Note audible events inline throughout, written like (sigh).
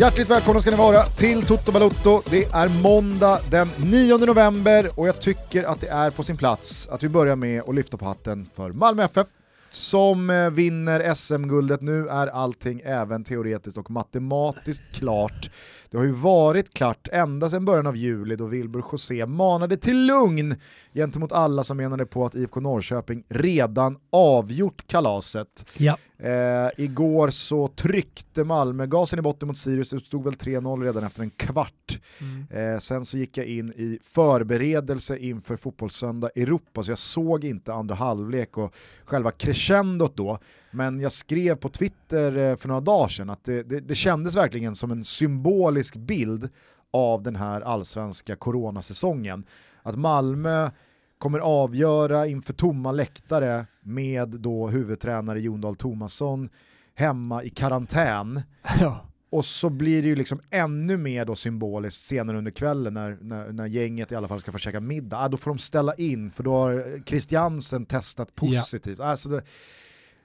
Hjärtligt välkomna ska ni vara till Toto Balotto. Det är måndag den 9 november och jag tycker att det är på sin plats att vi börjar med att lyfta på hatten för Malmö FF som eh, vinner SM-guldet. Nu är allting även teoretiskt och matematiskt klart. Det har ju varit klart ända sedan början av juli då Wilbur José manade till lugn gentemot alla som menade på att IFK Norrköping redan avgjort kalaset. Ja. Eh, igår så tryckte Malmö gasen i botten mot Sirius, det stod väl 3-0 redan efter en kvart. Mm. Eh, sen så gick jag in i förberedelse inför Fotbollssöndag Europa, så jag såg inte andra halvlek och själva crescendot då. Men jag skrev på Twitter eh, för några dagar sedan att det, det, det kändes verkligen som en symbolisk bild av den här allsvenska coronasäsongen. Att Malmö kommer avgöra inför tomma läktare med då huvudtränare Jon Dahl Tomasson hemma i karantän. (laughs) Ja. Och så blir det ju liksom ännu mer då symboliskt senare under kvällen när, när, när gänget i alla fall ska få käka middag. Ah, då får de ställa in för då har Christiansen testat positivt. Ja. Alltså det,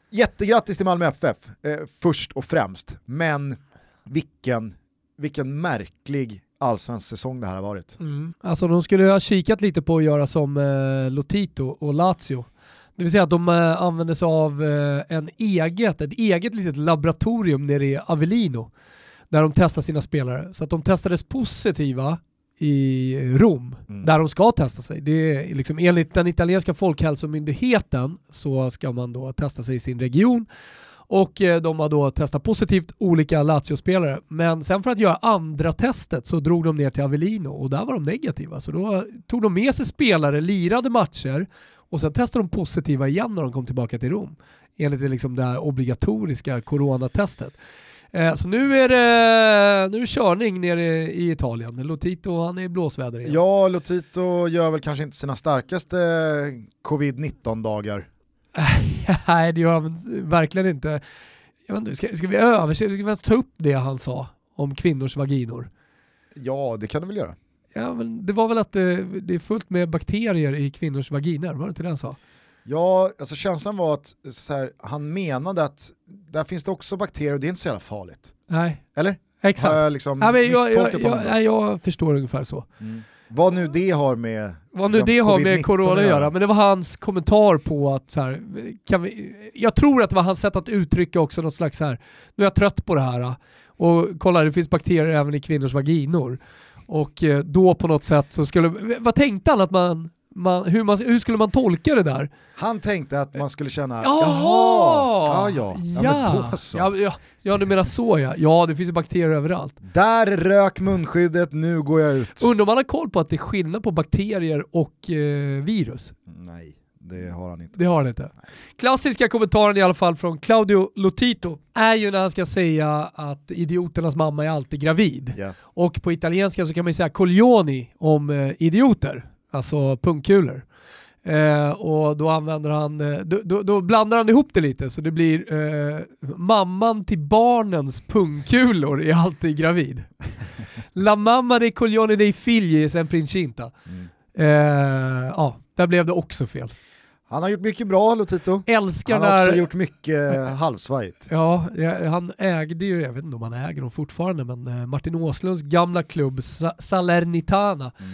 jättegrattis till Malmö FF eh, först och främst, men vilken, vilken märklig allsvensk säsong det här har varit. Mm. Alltså de skulle ha kikat lite på att göra som eh, Lotito och Lazio. Det vill säga att de eh, använder sig av eh, en eget, ett eget litet laboratorium nere i Avellino där de testar sina spelare. Så att de testades positiva i Rom, mm. där de ska testa sig. Det är liksom, enligt den italienska folkhälsomyndigheten så ska man då testa sig i sin region och eh, de har då testat positivt olika Lazio-spelare. Men sen för att göra andra testet så drog de ner till Avellino och där var de negativa. Så då tog de med sig spelare, lirade matcher och sen testade de positiva igen när de kom tillbaka till Rom. Enligt det, liksom det obligatoriska coronatestet. Eh, så nu är, det, nu är det körning nere i Italien. Lotito han är i blåsväder igen. Ja, Lotito gör väl kanske inte sina starkaste covid-19 dagar. (laughs) Nej, det gör han verkligen inte. Jag vet inte, ska, ska vi översätta, ska vi ta upp det han sa om kvinnors vaginor? Ja, det kan du väl göra. Ja, men det var väl att det, det är fullt med bakterier i kvinnors vaginer, var det inte det han sa? Ja, alltså känslan var att här, han menade att där finns det också bakterier och det är inte så jävla farligt. Nej. Eller? Exakt. Har jag liksom ja, men jag, jag, jag, jag, förstår ungefär så. Mm. Vad nu det har med Vad nu liksom, det har med corona att göra, men det var hans kommentar på att så här, kan vi, jag tror att det var hans sätt att uttrycka också något slags så här, nu är jag trött på det här och kolla det finns bakterier även i kvinnors vaginor. Och eh, då på något sätt så skulle, vad tänkte han att man man, hur, man, hur skulle man tolka det där? Han tänkte att man skulle känna, jaha, jaha, ja ja, ja, ja. så. Ja, ja, ja, du menar så ja. Ja, det finns ju bakterier överallt. Där rök munskyddet, nu går jag ut. Undrar om man har koll på att det är skillnad på bakterier och eh, virus? Nej. Det har han inte. Det har han inte. Nej. Klassiska kommentaren i alla fall från Claudio Lotito är ju när han ska säga att idioternas mamma är alltid gravid. Yeah. Och på italienska så kan man ju säga coglioni om eh, idioter alltså pungkulor. Eh, och då använder han, eh, då, då, då, blandar han ihop det lite så det blir eh, mamman till barnens pungkulor är alltid gravid. (laughs) La mamma dei coglioni dei figli är sempre incinta. Mm. Eh, ja, där blev det också fel. Han har gjort mycket bra Lotito. Älskar han har också gjort mycket halvsvajigt. Ja, han ägde ju, jag vet inte om han äger dem fortfarande, men eh, Martin Åslunds gamla klubb Salernitana. Mm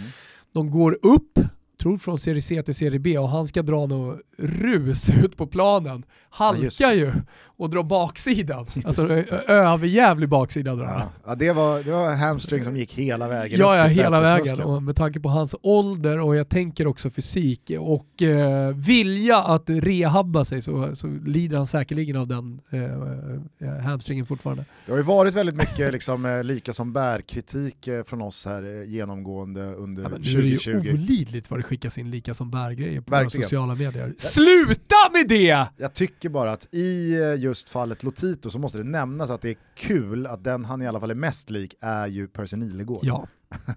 de går upp, tror från serie C till serie B och han ska dra något rus (laughs) ut på planen. Halkar ja, ju och drar baksidan. Alltså överjävlig baksida drar han. Ja, det, var, det var hamstring som gick hela vägen Ja, ja hela vägen. Och med tanke på hans ålder och jag tänker också fysik och eh, vilja att rehabba sig så, så lider han säkerligen av den eh, eh hamstringen fortfarande. Det har ju varit väldigt mycket liksom, eh, lika som bär-kritik eh, från oss här genomgående under ja, 2020. Det är ju olidligt vad det skickas in lika som bär-grejer på våra sociala medier. Sluta med det! Jag tycker bara att i just fallet Lotito så måste det nämnas att det är kul att den han i alla fall är mest lik är ju Percy Nilegård. Ja.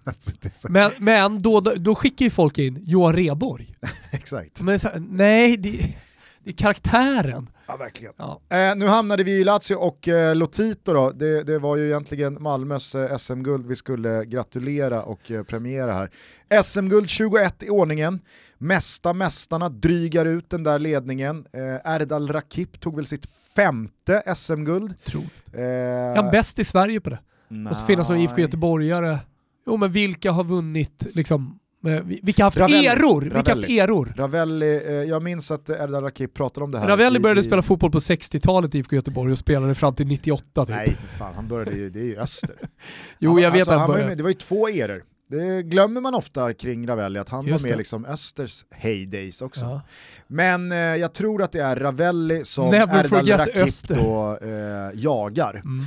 (laughs) men men då, då skickar ju folk in Johan Reborg. (laughs) Exakt. Men så, nej, det, det är karaktären. Ja, verkligen. Ja. Eh, nu hamnade vi i Lazio och eh, Lotito då, det, det, var ju egentligen Malmös eh, SM-guld vi skulle gratulera och eh, premiera här. SM-guld 21 i ordningen, mesta mästarna drygar ut den där ledningen. Eh, Erdal Rakip tog väl sitt femte SM-guld. Eh, ja, bäst i Sverige på det. Måste finnas någon IFK Göteborgare. Jo men vilka har vunnit liksom vilka har haft Ravelli. eror? Vilka haft eror? Ravelli, eh, jag minns att Erdal Rakip pratade om det här. Ravelli började i, spela fotboll på 60-talet i IFK Göteborg och spelade fram till 98 typ. Nej för fan, han började ju, det är ju öster. (laughs) jo han, jag vet alltså, att han började. Med, Det var ju två eror. Det glömmer man ofta kring Ravelli, att han Just var med det. liksom Östers heydays också. Ja. Men eh, jag tror att det är Ravelli som Never Erdal Rakip då eh, jagar. Mm.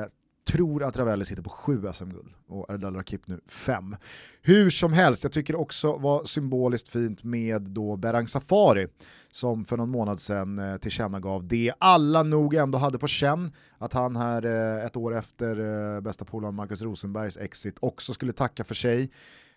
Eh, tror att Ravelli sitter på sju SM-guld och Erdal Rakip nu fem. Hur som helst, jag tycker det också var symboliskt fint med då Berang Safari som för någon månad sedan eh, tillkännagav det alla nog ändå hade på känn, att han här eh, ett år efter eh, bästa polaren Marcus Rosenbergs exit också skulle tacka för sig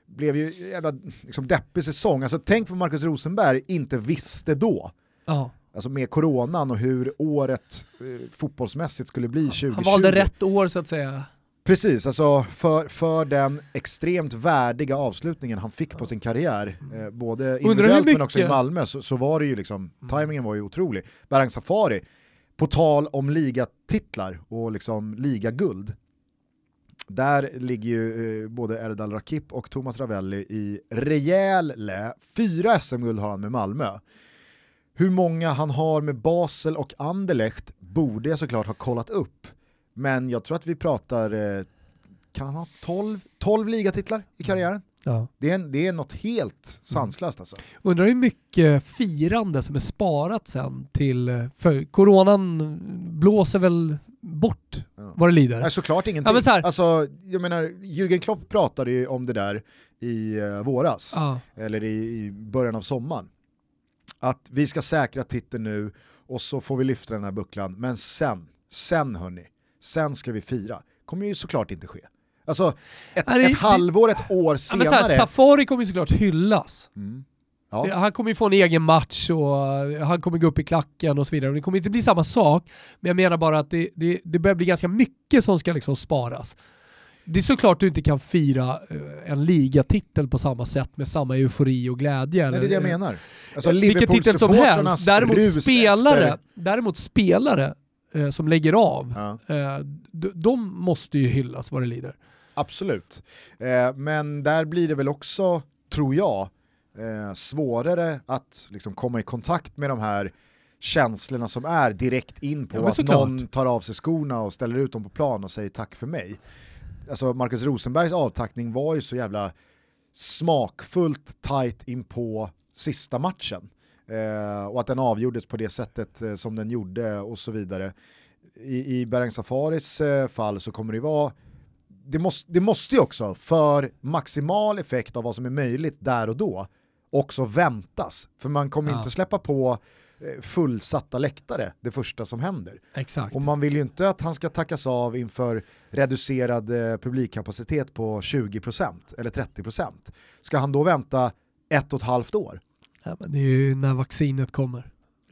blev ju jävla liksom, deppig säsong. Alltså tänk vad Marcus Rosenberg inte visste då. Ja alltså med coronan och hur året eh, fotbollsmässigt skulle bli 2020. Han valde rätt år så att säga. Precis, alltså för, för den extremt värdiga avslutningen han fick på sin karriär, eh, både individuellt men också i Malmö, så, så var det ju liksom, mm. tajmingen var ju otrolig. Berang Safari, på tal om ligatitlar och liksom ligaguld, där ligger ju eh, både Erdal Rakip och Thomas Ravelli i rejäl lä. Fyra SM-guld har han med Malmö. Hur många han har med Basel och Anderlecht borde jag såklart ha kollat upp. Men jag tror att vi pratar, eh, kan han ha 12, 12 ligatitlar i karriären? Ja. Det, är, det är något helt sanslöst alltså. Undrar hur mycket firande som är sparat sen till, eh, för coronan blåser väl bort ja. vad det lider. Nej, såklart ingenting. Ja, så här. Alltså, jag menar, Jürgen Klopp pratade ju om det där i uh, våras, ja. eller i, i början av sommaren att vi ska säkra titeln nu och så får vi lyfta den här bucklan, men sen, sen hörni, sen ska vi fira. kommer ju såklart inte ske. Alltså ett, det, ett halvår, ett år senare. Ja, här, Safari kommer ju såklart hyllas. Mm. Ja. Han kommer ju få en egen match och han kommer gå upp i klacken och så vidare. Det kommer inte bli samma sak, men jag menar bara att det, det, det börjar bli ganska mycket som ska liksom sparas det är såklart du inte kan fira eh, en ligatitel på samma sätt med samma eufori och glädje. Nej, det är det jag menar. Alltså, Vilken titel som helst. Däremot spelare, efter... däremot spelare eh, som lägger av, ja. eh, de, de, måste ju hyllas vad det lider. Absolut. Eh, men där blir det väl också, tror jag, eh, svårare att liksom, komma i kontakt med de här känslorna som är direkt in på ja, att någon tar av sig skorna och ställer ut dem på plan och säger tack för mig alltså Marcus Rosenbergs avtackning var ju så jävla smakfullt tight in på sista matchen. Eh, och att den avgjordes på det sättet eh, som den gjorde och så vidare. I, i Bereng Safaris eh, fall så kommer det vara det måste, det måste ju också, för maximal effekt av vad som är möjligt där och då, också väntas. För man kommer ja. inte släppa på fullsatta läktare det första som händer. Exakt. Och man vill ju inte att han ska tackas av inför reducerad eh, publikkapacitet på 20% eller 30%. Ska han då vänta ett och ett halvt år? Ja, men det är ju när vaccinet kommer.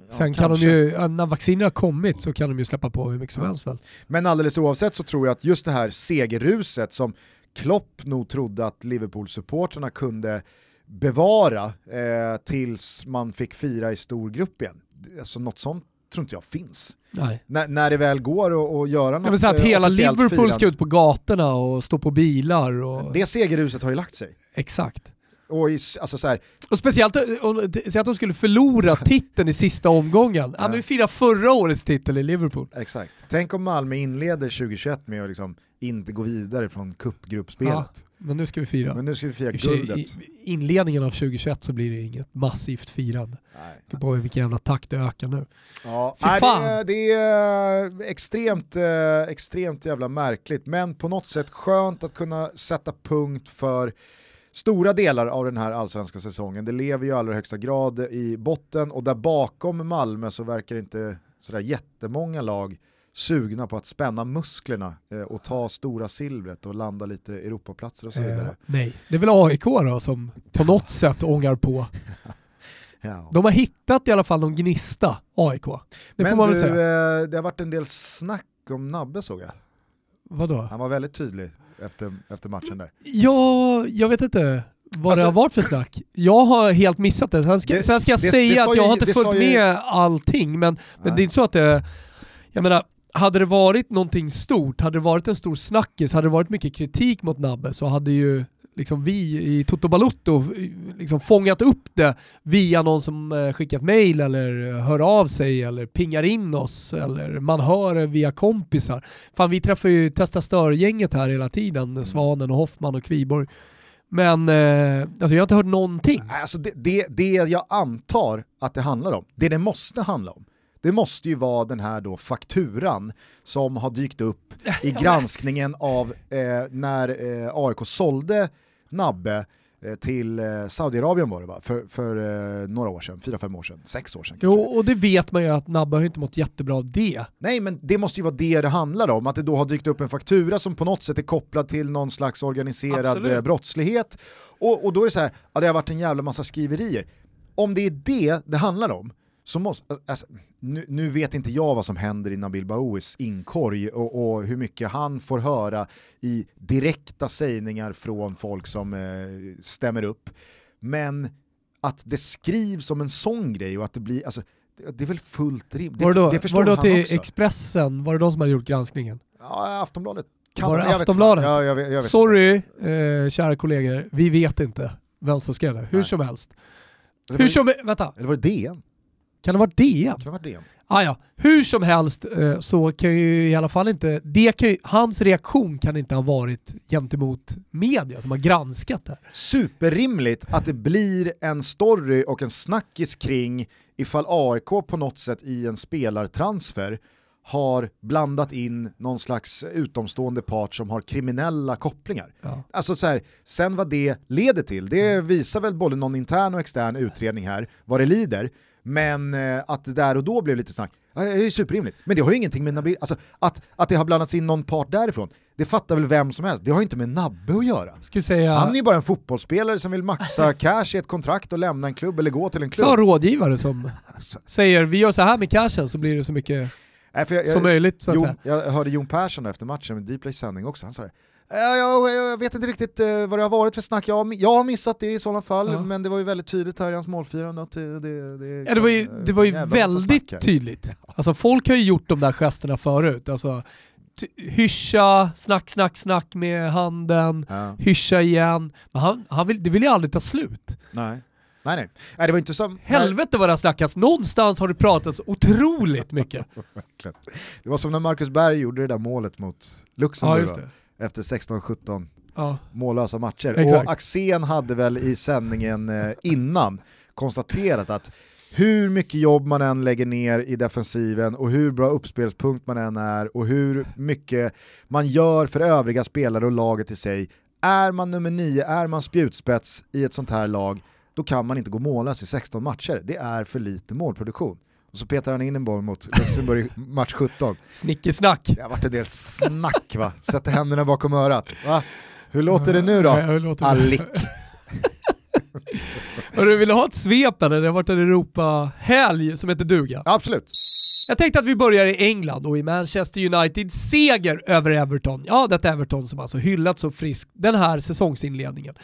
Sen kan de ju, när vaccinet har kommit så kan de ju släppa på hur mycket som ja. helst väl. Men alldeles oavsett så tror jag att just det här segerruset som Klopp nog trodde att Liverpool-supporterna kunde bevara eh, tills man fick fira i stor grupp igen. Alltså något sånt tror inte jag finns. När det väl går att göra något ja, att Hela Liverpool firande. ska ut på gatorna och stå på bilar. Och... Det segerhuset har ju lagt sig. Exakt. Och, i, alltså så här. och speciellt säg att de skulle förlora (laughs) titeln i sista omgången. Ja. Ja, men vi firar förra årets titel i Liverpool. Exakt. Tänk om Malmö inleder 2021 med att liksom inte gå vidare från cupgruppspelet. Ja, men nu ska vi fira. Men nu ska vi fira guldet. I inledningen av 2021 så blir det inget massivt firande. Nej, på vilken jävla takt det ökar nu. Ja, nej, det, är, det är extremt, eh, extremt jävla märkligt, men på något sätt skönt att kunna sätta punkt för stora delar av den här allsvenska säsongen. Det lever ju i allra högsta grad i botten och där bakom Malmö så verkar inte sådär jättemånga lag sugna på att spänna musklerna eh, och ta stora silvret och landa lite Europaplatser och så vidare. Eh, nej, det är väl AIK då som på något sätt ångar på. (laughs) ja. De har hittat i alla fall någon gnista, AIK. Det Men får man du, väl säga. Eh, det har varit en del snack om Nabbe såg jag. Vadå? Han var väldigt tydlig efter, efter matchen där. Ja, jag vet inte vad alltså, det har varit för snack. Jag har helt missat det. Sen ska, det, sen ska jag det, säga det att jag har inte följt med allting, men, men det är inte så att det... Jag menar, hade det varit någonting stort, hade det varit en stor snackis, hade det varit mycket kritik mot Nabbe så hade ju liksom vi i Toto Balutto liksom fångat upp det via någon som eh, skickat mail eller hör av sig eller pingar in oss eller man hör det via kompisar. Fan vi träffar ju Testa Stör-gänget här hela tiden, mm. Svanen och Hoffman och Kviborg. Men eh, alltså jag har inte hört någonting. Alltså det, det, det jag antar att det handlar om, det det måste handla om, det måste ju vara den här då fakturan som har dykt upp (laughs) i granskningen av eh, när eh, AIK sålde Nabbe eh, till eh, Saudiarabien var det va? För, för eh, några år sedan, fyra, fem år sedan, sex år sedan kanske. Jo, och det vet man ju att Nabbe har inte mått jättebra av det. Nej, men det måste ju vara det det handlar om, att det då har dykt upp en faktura som på något sätt är kopplad till någon slags organiserad Absolut. brottslighet. Och, och då är det så här, ja, det har varit en jävla massa skriverier. Om det är det det handlar om, så måste, alltså, nu, nu, vet inte jag vad som händer i Nabil Baouis inkorg och, och, hur mycket han får höra i direkta sägningar från folk som eh, stämmer upp. Men att det skrivs om en sån grej och att det blir, alltså, det, det är väl fullt rimligt. Var det då, det var det då till också. Expressen, var det de som hade gjort granskningen? Ja, Aftonbladet. Kan var det Aftonbladet? Ja, jag vet, jag vet Sorry, eh, kära kollegor, vi vet inte vem som skrev det. Hur Nej. som helst. Hur som, vänta. Eller var det DN? Kan det vara DN? Kan det vara DN? Ah, ja. Hur som helst eh, så kan ju i alla fall inte, det kan ju, hans reaktion kan inte ha varit gentemot media som har granskat det. Superrimligt att det blir en story och en snackis kring ifall AIK på något sätt i en spelartransfer har blandat in någon slags utomstående part som har kriminella kopplingar. Ja. Alltså så här, sen vad det leder till, det mm. visar väl både någon intern och extern utredning här, vad det lider. Men eh, att det där och då blev lite snack, det är superrimligt. Men det har ju ingenting med Nabil, alltså att, att det har blandats in någon part därifrån, det fattar väl vem som helst. Det har ju inte med Nabbe att göra. Säga... Han är ju bara en fotbollsspelare som vill maxa (laughs) cash i ett kontrakt och lämna en klubb eller gå till en klubb. Så rådgivare som (laughs) säger vi gör så här med cashen så blir det så mycket Nej, jag, jag, som möjligt. Så att Jon, säga. Jag hörde Jon Persson efter matchen med Dplays sändning också, han sa det. Jag, jag, vet inte riktigt uh, vad det har varit för snack, jag, jag har missat det i sådana fall, ja. men det var ju väldigt tydligt här i hans målfirande att det, det, det, ja, det var ju, liksom, det var ju väldigt tydligt. Alltså folk har ju gjort de där gesterna förut. Alltså, hyscha, snack, snack, snack med handen, ja. hyscha igen. Men han, han vill, det vill ju aldrig ta slut. Nej. Nej, nej. nej det var inte som... Helvete vad det har snackats, någonstans har det pratats otroligt mycket. (laughs) det var som när Marcus Berg gjorde det där målet mot Luxemburg. Ja, efter 16-17 ja. mållösa matcher. Exakt. Och Axén hade väl i sändningen eh, innan konstaterat att hur mycket jobb man än lägger ner i defensiven och hur bra uppspelspunkt man än är och hur mycket man gör för övriga spelare och laget i sig, är man nummer nio, är man spjutspets i ett sånt här lag, då kan man inte gå mållös i 16 matcher. Det är för lite målproduktion. Och så petar han in en boll mot Luxemburg match 17. Snickesnack. Det har varit en del snack va, sätter händerna bakom örat. Va? Hur låter det nu då? Allik. (laughs) du vill ha ett svep eller? Det har varit en Europa-helg som heter duga. Absolut. Jag tänkte att vi börjar i England och i Manchester United seger över Everton. Ja, detta Everton som alltså hyllats så friskt den här säsongsinledningen.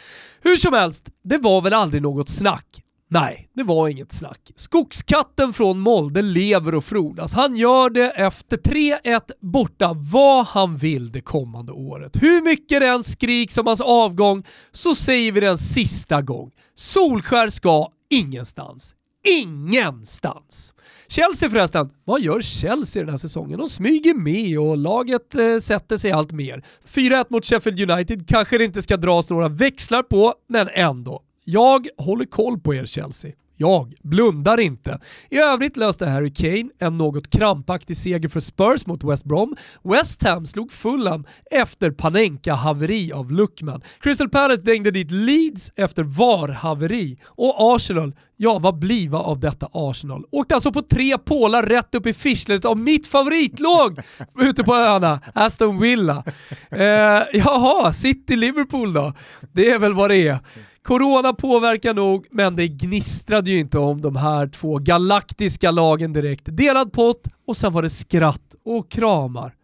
Hur som helst, det var väl aldrig något snack Nej, det var inget snack. Skogskatten från Molde lever och frodas. Han gör det efter 3-1 borta vad han vill det kommande året. Hur mycket det än skriks om hans avgång så säger vi den sista gång. Solskär ska ingenstans. Ingenstans! Chelsea förresten, vad gör Chelsea den här säsongen? De smyger med och laget eh, sätter sig allt mer. 4-1 mot Sheffield United kanske det inte ska dras några växlar på, men ändå. Jag håller koll på er Chelsea. Jag blundar inte. I övrigt löste Harry Kane en något krampaktig seger för Spurs mot West Brom. West Ham slog Fulham efter Panenka-haveri av Luckman. Crystal Palace dängde dit Leeds efter VAR-haveri. Och Arsenal, ja vad bliva av detta Arsenal? Åkte alltså på tre pålar rätt upp i fischlet av mitt favoritlåg (laughs) ute på öarna, Aston Villa. Eh, jaha, City-Liverpool då? Det är väl vad det är. Corona påverkar nog, men det gnistrade ju inte om de här två galaktiska lagen direkt. Delad pott och sen var det skratt och kramar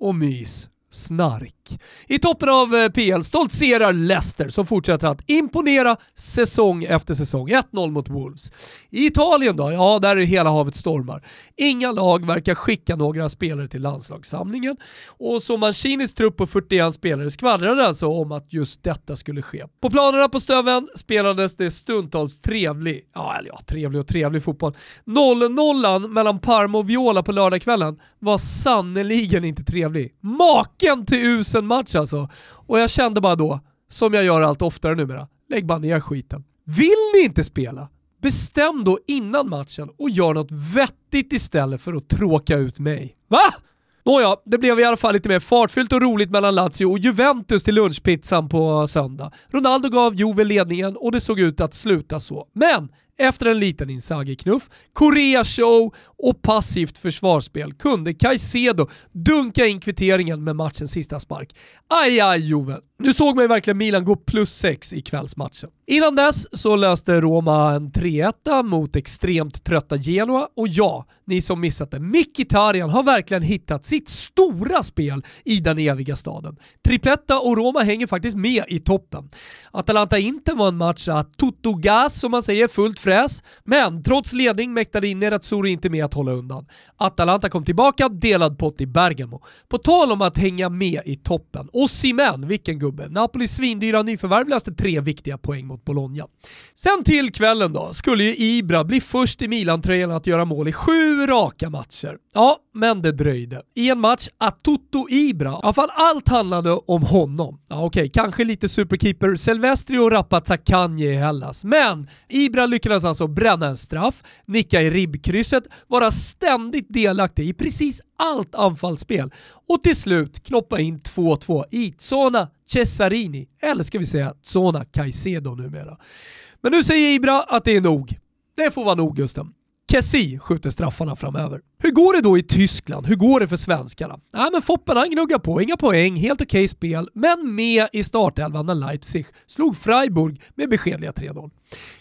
och mys, snark. I toppen av eh, PL stoltserar Leicester som fortsätter att imponera säsong efter säsong. 1-0 mot Wolves. I Italien då? Ja, där är hela havet stormar. Inga lag verkar skicka några spelare till landslagssamlingen och så Mancinis trupp på 41 spelare skvallrade alltså om att just detta skulle ske. På planerna på Stöven spelades det stundtals trevlig, ja, eller ja, trevlig och trevlig fotboll. 0-0 mellan Parma och Viola på lördagskvällen var sannerligen inte trevlig. Maken till usel match alltså. Och jag kände bara då, som jag gör allt oftare numera, lägg bara ner skiten. Vill ni inte spela? Bestäm då innan matchen och gör något vettigt istället för att tråka ut mig. Va? Nåja, det blev i alla fall lite mer fartfyllt och roligt mellan Lazio och Juventus till lunchpizzan på söndag. Ronaldo gav Juve ledningen och det såg ut att sluta så. Men efter en liten Inzaghi-knuff, Korea-show och passivt försvarsspel kunde Caicedo dunka in kvitteringen med matchens sista spark. Aj, aj Juve. Nu såg man ju verkligen Milan gå plus 6 i kvällsmatchen. Innan dess så löste Roma en 3-1 mot extremt trötta Genoa och ja, ni som missat det, Mkhitaryan har verkligen hittat sitt stora spel i den eviga staden. Tripletta och Roma hänger faktiskt med i toppen. Atalanta-Inter var en match att tuttogas som man säger, fullt fräs, men trots ledning mäktade in Nerazzurri inte med att hålla undan. Atalanta kom tillbaka, delad pott i Bergamo. På tal om att hänga med i toppen, och Simen, vilken gubbe. Napolis svindyra nyförvärv löste tre viktiga poäng mot Bologna. Sen till kvällen då, skulle ju Ibra bli först i Milan-tröjan att göra mål i sju raka matcher. Ja, men det dröjde. I en match att Toto Ibra, i alla fall allt handlade om honom. Ja, okej, okay, kanske lite superkeeper Silvestri och Rapazzacanji i Hellas, men Ibra lyckades alltså bränna en straff, nicka i ribbkrysset, vara ständigt delaktig i precis allt anfallsspel och till slut knoppa in 2-2 i Zona Cesarini, eller ska vi säga Zona Caicedo numera. Men nu säger Ibra att det är nog. Det får vara nog Gusten. Kessi skjuter straffarna framöver. Hur går det då i Tyskland? Hur går det för svenskarna? Ja, men Foppen han gnuggar på, inga poäng, helt okej okay spel, men med i startelvan när Leipzig slog Freiburg med beskedliga 3-0.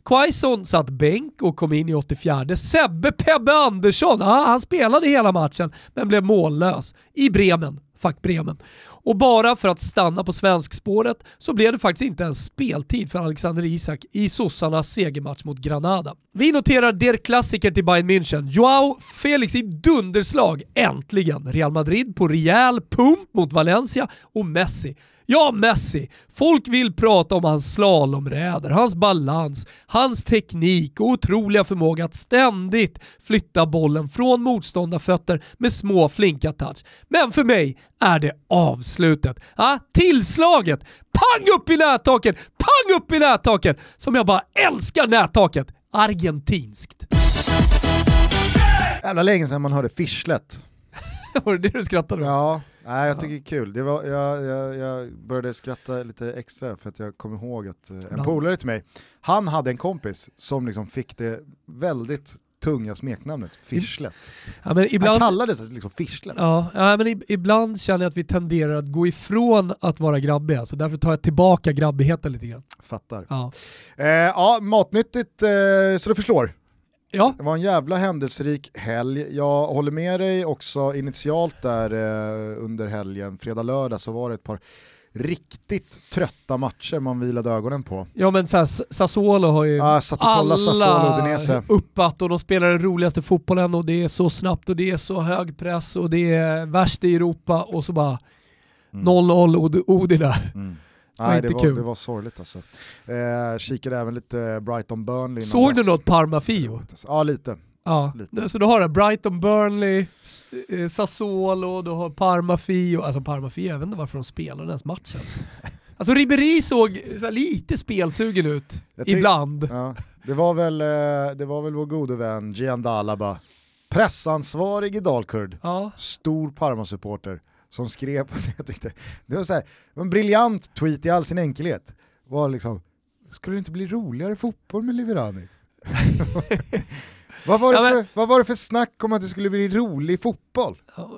Quaison satt bänk och kom in i 84. Sebbe Pebbe Andersson, ah, han spelade hela matchen men blev mållös i Bremen Fuck Bremen. Och bara för att stanna på svenskspåret så blev det faktiskt inte ens speltid för Alexander Isak i sossarnas segermatch mot Granada. Vi noterar der klassiker till Bayern München. Joao Felix i dunderslag, äntligen! Real Madrid på rejäl pump mot Valencia och Messi Ja, Messi. Folk vill prata om hans slalomräder, hans balans, hans teknik och otroliga förmåga att ständigt flytta bollen från motståndarfötter med små flinka touch. Men för mig är det avslutet. Ah, tillslaget! Pang upp i nättaket! Pang upp i nättaket! Som jag bara älskar nättaket. Argentinskt. Jävla länge sedan man hörde fischlet. (laughs) Var det det du skrattade åt? Ja. Nej jag tycker det är kul. Det var, jag, jag, jag började skratta lite extra för att jag kom ihåg att eh, en polare till mig, han hade en kompis som liksom fick det väldigt tunga smeknamnet, Fischlet. Ja, men ibland, Han kallades liksom Fischlet. Ja, ja, men ibland känner jag att vi tenderar att gå ifrån att vara grabbiga, så därför tar jag tillbaka grabbigheten lite grann. Fattar. Ja, eh, ja matnyttigt eh, så det förslår. Ja. Det var en jävla händelserik helg. Jag håller med dig också initialt där eh, under helgen, fredag-lördag så var det ett par riktigt trötta matcher man vilade ögonen på. Ja men så här, Sassuolo har ju ah, alla Sassuolo, uppat och de spelar den roligaste fotbollen och det är så snabbt och det är så hög press och det är värst i Europa och så bara 0-0 mm. Odina. Mm. Nej, det var, kul. det var sorgligt alltså. Eh, kikade även lite Brighton Burnley. Såg du något Parma-Fio? Ja, lite. Ja, lite. så du har det Brighton Burnley, eh, Sassuolo, du har Parma Fio, alltså Parma Fio, jag vet inte varför de spelade ens matchen. (laughs) Alltså Ribéry såg lite spelsugen ut, ibland. Ja, det, var väl, eh, det var väl vår gode vän Gian Dalaba, pressansvarig i Dalkurd, ja. stor Parma-supporter som skrev på det, jag tyckte, det var, så här, en briljant tweet i all sin enkelhet. Var liksom, skulle det inte bli roligare fotboll med Liverani? (laughs) (laughs) vad, var det ja, men... för, vad var det för snack om att det skulle bli rolig fotboll? Ja,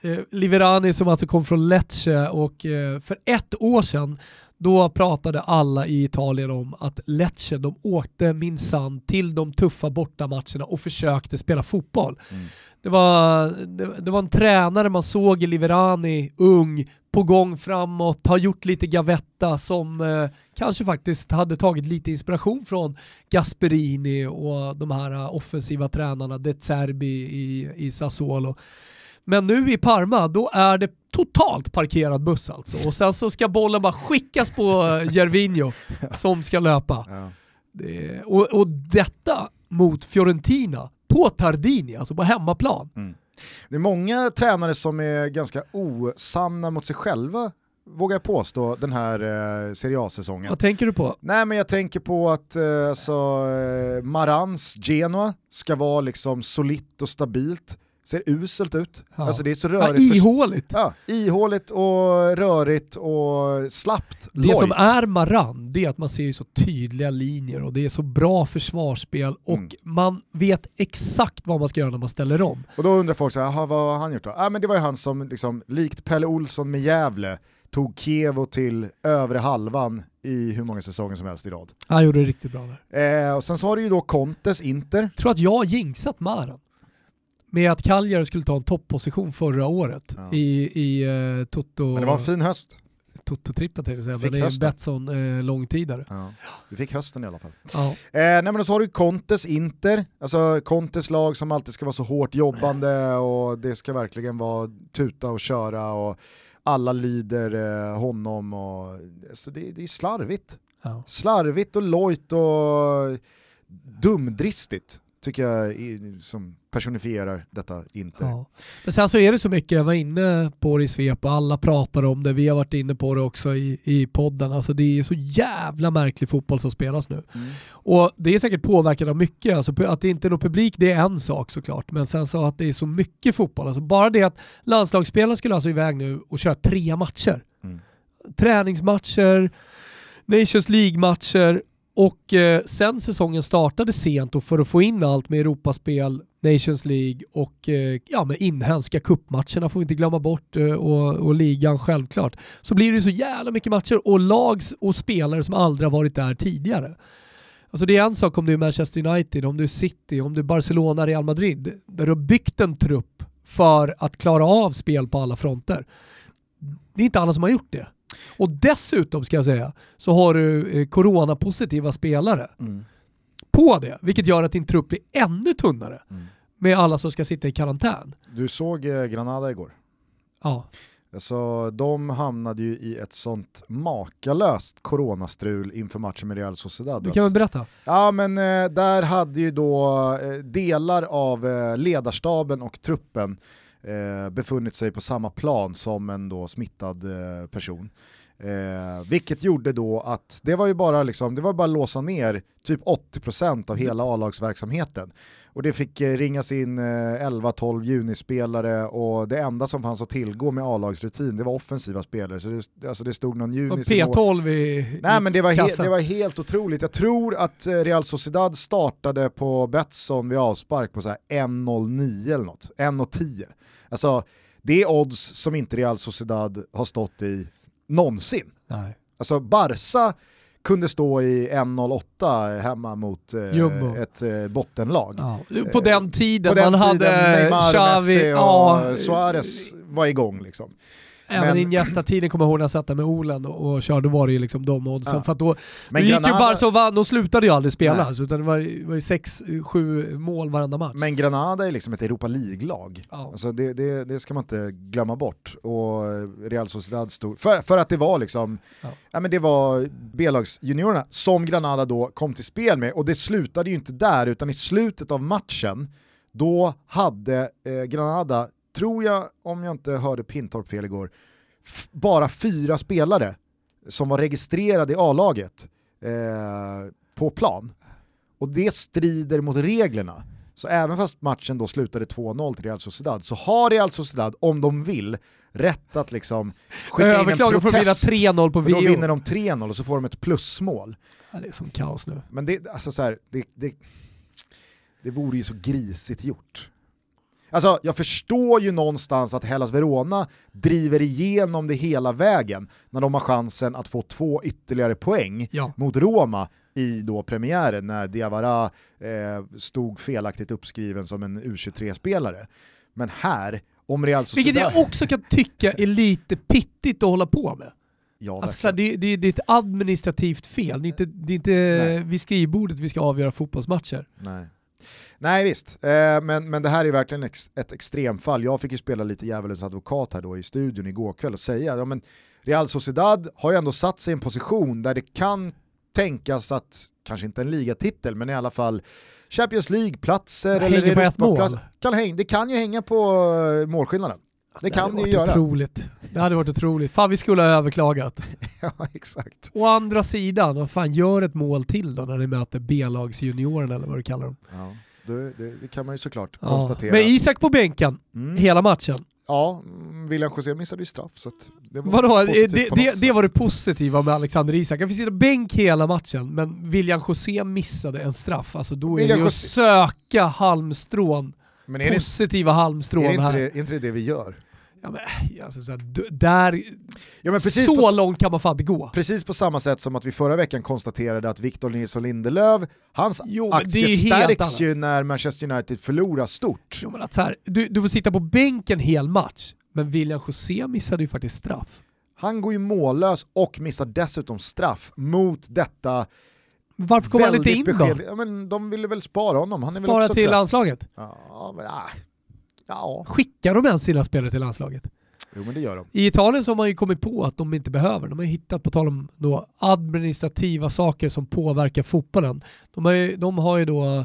eh, Liverani som alltså kom från Lecce och eh, för ett år sedan då pratade alla i Italien om att Lecce, de åkte minsann till de tuffa bortamatcherna och försökte spela fotboll. Mm. Det, var, det, det, var en tränare man såg i Liverani, ung, på gång framåt, har gjort lite gavetta som eh, kanske faktiskt hade tagit lite inspiration från Gasperini och de här uh, offensiva tränarna, De Zerbi i, i Sassuolo. Men nu i Parma, då är det totalt parkerad buss alltså. Och sen så ska bollen bara skickas på eh, Gervinho (laughs) som ska löpa. Ja. Det, och, och detta mot Fiorentina på Tardini, alltså på hemmaplan. Mm. Det är många tränare som är ganska osanna mot sig själva vågar jag påstå, den här eh, Serie A-säsongen. Vad tänker du på? Nej men jag tänker på att eh, alltså, eh, Marans Genoa ska vara liksom solitt och stabilt ser uselt ut. Ja. Alltså det är så rörigt. Ja, ihåligt. Ja, ihåligt och rörigt och slappt. Det lojt. som är Maran, det är att man ser så tydliga linjer och det är så bra försvarsspel och mm. man vet exakt vad man ska göra när man ställer om. Och då undrar folk så här, vad har han gjort då? Ah, men det var ju han som, liksom, likt Pelle Olsson med Gävle, tog Kevo till övre halvan i hur många säsonger som helst i rad. Han gjorde det riktigt bra där. Eh, och sen så har du ju då Contes Inter. Jag tror att jag har jinxat Maran med att Cagliari skulle ta en topposition förra året ja. i, i uh, Toto... Men det var en fin höst. Toto-trippet tänkte jag säga, men det är en Betsson eh, långtidare. Ja. Vi fick hösten i alla fall. Ja. Eh, nej men så har du Contes Inter, alltså Contes lag som alltid ska vara så hårt jobbande och det ska verkligen vara tuta och köra och alla lyder eh, honom och alltså det, det är slarvigt. Ja. Slarvigt och lojt och dumdristigt tycker jag som personifierar detta inte. Ja. Men sen så är det så mycket, jag var inne på det i svep och alla pratar om det, vi har varit inne på det också i, i podden, alltså det är så jävla märklig fotboll som spelas nu. Mm. Och det är säkert påverkat av mycket, alltså att det inte är någon publik det är en sak såklart, men sen så att det är så mycket fotboll, alltså bara det att landslagsspelarna skulle alltså iväg nu och köra tre matcher. Mm. Träningsmatcher, Nations League-matcher och eh, sen säsongen startade sent och för att få in allt med Europaspel, Nations League och eh, ja, med inhemska kuppmatcherna får vi inte glömma bort eh, och, och, ligan självklart. Så blir det så jävla mycket matcher och lag och spelare som aldrig har varit där tidigare. Alltså det är en sak om du är Manchester United, om du är City, om du är Barcelona, Real Madrid, där du har byggt en trupp för att klara av spel på alla fronter. Det är inte alla som har gjort det. Och dessutom ska jag säga så har du eh, coronapositiva spelare mm på det, vilket gör att din trupp blir ännu tunnare mm. med alla som ska sitta i karantän. Du såg eh, Granada igår? Ja. Alltså, de hamnade ju i ett sånt makalöst coronastrul inför matchen med Real Sociedad. Du kan väl berätta? Ja men eh, där hade ju då eh, delar av eh, ledarstaben och truppen eh, befunnit sig på samma plan som en då smittad eh, person. Eh, vilket gjorde då att det var ju bara, liksom, det var bara att låsa ner typ 80% av hela A-lagsverksamheten. Och det fick eh, ringas in eh, 11-12 junispelare och det enda som fanns att tillgå med A-lagsrutin det var offensiva spelare. Så det, alltså det stod någon junis... P12 i Nej men det var, he, det var helt otroligt. Jag tror att eh, Real Sociedad startade på Betsson vid avspark på 1.09 eller något, 1.10. Alltså det är odds som inte Real Sociedad har stått i någonsin. Nej. Alltså Barca kunde stå i 1.08 hemma mot eh, ett eh, bottenlag. Ja. På den tiden På den man tiden hade Neymar, Xavi, Messi och ja. Suarez var igång. Liksom. Även i Iniesta-tiden kommer jag ihåg när jag satt där med Olen och, och körde, var det ju liksom de oddsen. Ja. För då, men då gick Granada... ju Barca och vann, de slutade ju aldrig spela, alltså, utan det var, var ju sex, sju mål varenda match. Men Granada är liksom ett Europa League-lag. Ja. Alltså det, det, det, ska man inte glömma bort. Och Real Sociedad stod, för, för att det var liksom, ja. ja men det var B-lagsjuniorerna som Granada då kom till spel med, och det slutade ju inte där, utan i slutet av matchen, då hade eh, Granada tror jag, om jag inte hörde Pintorp fel igår, bara fyra spelare som var registrerade i A-laget eh, på plan. Och det strider mot reglerna. Så även fast matchen då slutade 2-0 till Real Sociedad så har Real Sociedad, om de vill, rätt att liksom skicka in en protest. för 3-0 på VO. Då vinner de 3-0 och så får de ett plusmål. Ja, det är som kaos nu. Men det, alltså så här, det, det, det vore ju så grisigt gjort. Alltså jag förstår ju någonstans att Hellas Verona driver igenom det hela vägen när de har chansen att få två ytterligare poäng ja. mot Roma i då premiären när Diawara eh, stod felaktigt uppskriven som en U23-spelare. Men här, om Real Sociedad... Vilket jag också kan tycka är lite pittigt att hålla på med. Ja, alltså, så det, det, det, är ett administrativt fel, det är inte, det är inte vid skrivbordet vi ska avgöra fotbollsmatcher. Nej. Nej visst, eh, men, men det här är verkligen ett extremfall. Jag fick ju spela lite djävulens advokat här då i studion igår kväll och säga, ja men Real Sociedad har ju ändå satt sig i en position där det kan tänkas att, kanske inte en ligatitel, men i alla fall Champions League-platser eller Europaplats. Kan, det kan ju hänga på eh, målskillnaden. Det, kan det ju göra. Otroligt. Det hade varit otroligt. Fan vi skulle ha överklagat. (laughs) ja exakt. Å andra sidan, vad fan gör ett mål till då när ni möter B-lagsjuniorerna eller vad du kallar dem? Ja, det, det, det kan man ju såklart ja. konstatera. Men Isak på bänken mm. hela matchen. Ja, William José missade ju straff så det var Vadå? Det, det, det, var det positiva med Alexander Isak. Han fick sitta bänk hela matchen, men William José missade en straff. Alltså då är William det ju att söka halmstrån men är positiva halmstrån är här. Det, är inte det det vi gör? Ja, men, alltså, så, där, ja, så på, långt kan man fan inte gå. Precis på samma sätt som att vi förra veckan konstaterade att Victor Nilsson Lindelöf, hans jo, aktie stärks ju när Manchester United förlorar stort. Jo, men att så här, du, du får sitta på bänken hel match, men William José missade ju faktiskt straff. Han går ju mållös och missar dessutom straff mot detta varför kommer han inte in besked. då? Ja, men de ville väl spara honom. Han är spara väl också till trött. landslaget? Ja, men, ja. ja. Skickar de ens sina spelare till landslaget? Jo men det gör de. I Italien så har man ju kommit på att de inte behöver. De har ju hittat, på tal om då, administrativa saker som påverkar fotbollen. De har ju, de har ju då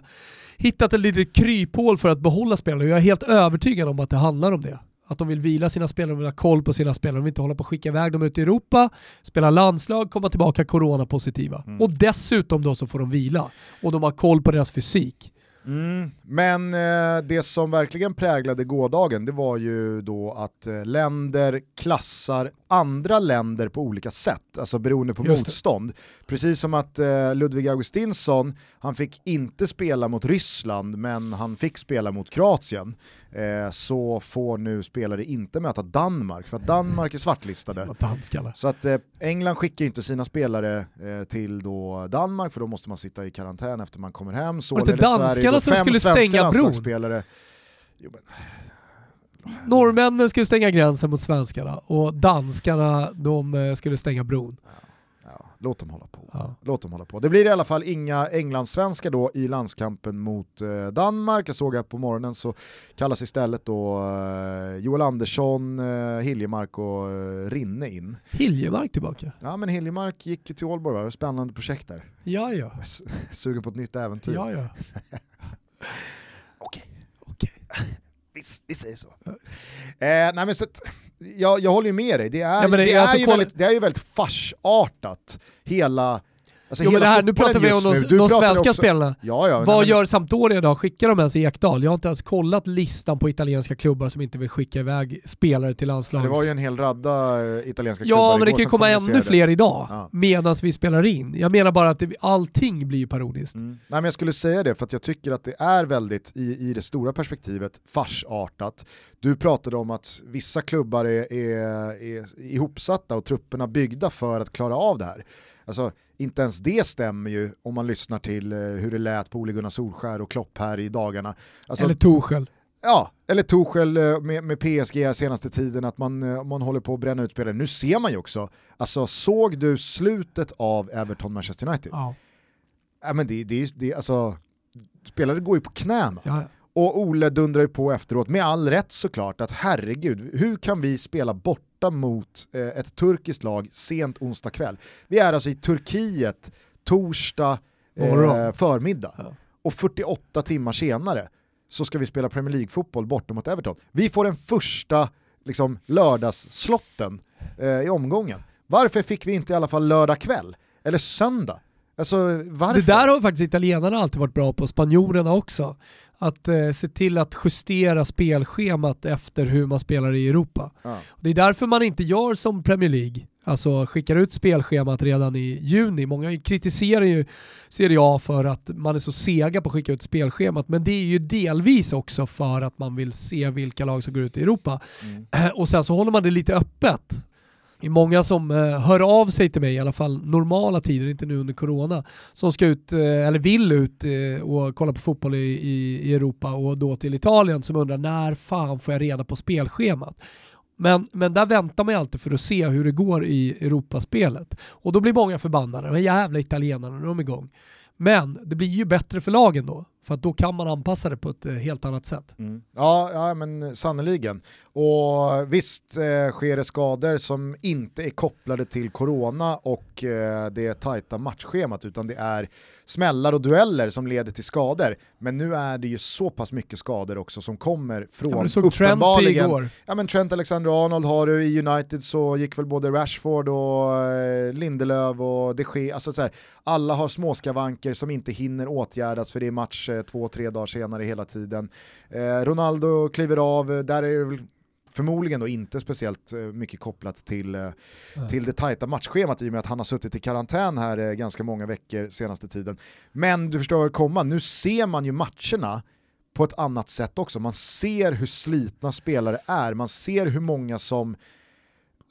hittat ett litet kryphål för att behålla spelare. Jag är helt övertygad om att det handlar om det. Att de vill vila sina spelare, de vill ha koll på sina spelare, de vill inte hålla på att skicka iväg dem ut i Europa, spela landslag, komma tillbaka coronapositiva. Mm. Och dessutom då så får de vila. Och de har koll på deras fysik. Mm. Men eh, det som verkligen präglade gårdagen det var ju då att eh, länder klassar andra länder på olika sätt, alltså beroende på Just motstånd. Det. Precis som att eh, Ludvig Augustinsson, han fick inte spela mot Ryssland men han fick spela mot Kroatien. Eh, så får nu spelare inte möta Danmark för att Danmark är svartlistade. Så att eh, England skickar inte sina spelare eh, till då Danmark för då måste man sitta i karantän efter man kommer hem. Så var det danskarna som skulle stänga bron? Jo, men Norrmännen skulle stänga gränsen mot svenskarna och danskarna de eh, skulle stänga bron. Ja, låt dem hålla på. Ja. Låt dem hålla på. Det blir i alla fall inga Englandssvenskar då i landskampen mot eh, Danmark. Jag såg att på morgonen så kallas istället då eh, Joel Andersson, eh, Hiljemark och eh, Rinne in. Hiljemark tillbaka? Ja men Hiljemark gick till Ålborg, spännande projekt där. Ja ja. Sugen på ett nytt äventyr. Ja ja. (laughs) Okej. Okej vi, vi säger så. Eh, nej men så att, jag, jag håller ju med dig, det är, ja, det, det, är, alltså, ju väldigt, det är ju väldigt farsartat, hela Alltså jo, men det här, nu pratar vi om de, de svenska också... spelarna. Ja, ja, Vad men... gör Sampdoria då? Skickar de ens Ekdal? Jag har inte ens kollat listan på italienska klubbar som inte vill skicka iväg spelare till landslags... Det var ju en hel radda eh, italienska klubbar Ja, men det kan ju komma ännu fler idag ja. medan vi spelar in. Jag menar bara att det, allting blir ju parodiskt. Mm. Nej, men jag skulle säga det för att jag tycker att det är väldigt, i, i det stora perspektivet, farsartat. Du pratade om att vissa klubbar är, är, är ihopsatta och trupperna byggda för att klara av det här. Alltså, inte ens det stämmer ju om man lyssnar till eh, hur det lät på Ole Gunnar Solskär och Klopp här i dagarna. Alltså, eller Torshäll. Ja, eller Torshäll eh, med, med PSG senaste tiden, att man, eh, man håller på att bränna ut spelare. Nu ser man ju också, alltså såg du slutet av Everton-Manchester United? Ja. ja men det, det, det, alltså, spelare går ju på knäna. Ja. Och Ole dundrar ju på efteråt, med all rätt såklart, att herregud, hur kan vi spela borta mot eh, ett turkiskt lag sent onsdag kväll? Vi är alltså i Turkiet torsdag eh, förmiddag. Ja. Och 48 timmar senare så ska vi spela Premier League-fotboll borta mot Everton. Vi får den första liksom, lördagsslotten eh, i omgången. Varför fick vi inte i alla fall lördag kväll? Eller söndag? Alltså? Det där har faktiskt italienarna alltid varit bra på, spanjorerna också att eh, se till att justera spelschemat efter hur man spelar i Europa. Ja. Det är därför man inte gör som Premier League, alltså skickar ut spelschemat redan i juni. Många kritiserar ju Serie A för att man är så sega på att skicka ut spelschemat, men det är ju delvis också för att man vill se vilka lag som går ut i Europa. Mm. (clears throat) Och sen så håller man det lite öppet det är många som eh, hör av sig till mig, i alla fall normala tider, inte nu under corona, som ska ut, eh, eller vill ut eh, och kolla på fotboll i, i, i, Europa och då till Italien som undrar när fan får jag reda på spelschemat? Men, men där väntar man ju alltid för att se hur det går i Europaspelet. Och då blir många förbannade, de jävla italienarna, de är igång. Men det blir ju bättre för lagen då, för att då kan man anpassa det på ett helt annat sätt. Mm. Ja, ja, men sannoliken. Och visst eh, sker det skador som inte är kopplade till corona och eh, det tajta matchschemat utan det är smällar och dueller som leder till skador. Men nu är det ju så pass mycket skador också som kommer från ja, uppenbarligen... Trent igår. Ja men Trent Alexander-Arnold har du, i United så gick väl både Rashford och eh, Lindelöf och de Gea, alltså så här, alla har småskavanker som inte hinner åtgärdas för det är match eh, två, tre dagar senare hela tiden. Eh, Ronaldo kliver av, där är det väl förmodligen då inte speciellt eh, mycket kopplat till, mm. till det tajta matchschemat i och med att han har suttit i karantän här eh, ganska många veckor senaste tiden. Men du förstår vad komma, nu ser man ju matcherna på ett annat sätt också. Man ser hur slitna spelare är, man ser hur många som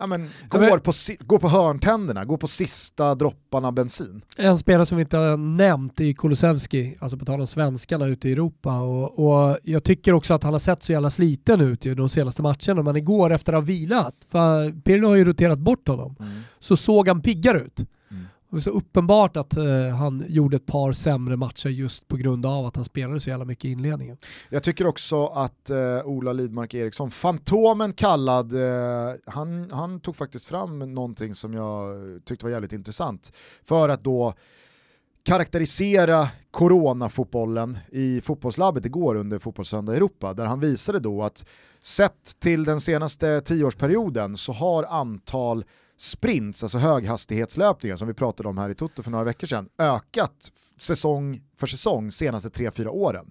ja, men, går, men, på, går på hörntänderna, går på sista dropparna bensin. En spelare som vi inte har nämnt är Kulusevski, alltså på tal om svenskarna ute i Europa. Och, och, jag tycker också att han har sett så jävla sliten ut ju de senaste matcherna. Men igår efter att ha vilat, för Pirlo har ju roterat bort honom, mm. så såg han piggare ut. Det var så uppenbart att eh, han gjorde ett par sämre matcher just på grund av att han spelade så jävla mycket i inledningen. Jag tycker också att eh, Ola Lidmark Eriksson, Fantomen kallad, eh, han, han tog faktiskt fram någonting som jag tyckte var jävligt intressant. För att då karaktärisera coronafotbollen i fotbollslabbet igår under Fotbollssöndag Europa, där han visade då att sett till den senaste tioårsperioden så har antal sprints, alltså höghastighetslöpningar som vi pratade om här i Toto för några veckor sedan, ökat säsong för säsong senaste 3-4 åren.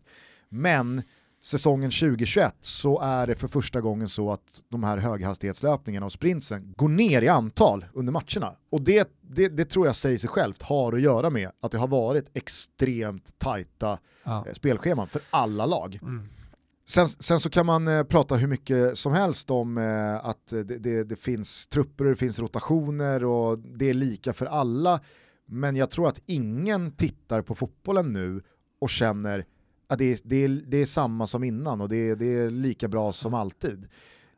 Men säsongen 2021 så är det för första gången så att de här höghastighetslöpningarna och sprintsen går ner i antal under matcherna. Och det, det, det tror jag säger sig självt har att göra med att det har varit extremt tajta ja. Eh, spelscheman för alla lag. Mm. Sen, sen, så kan man eh, prata hur mycket som helst om eh, att det, det, det, finns trupper, det finns rotationer och det är lika för alla. Men jag tror att ingen tittar på fotbollen nu och känner att det är, det är, det är samma som innan och det det är lika bra som alltid.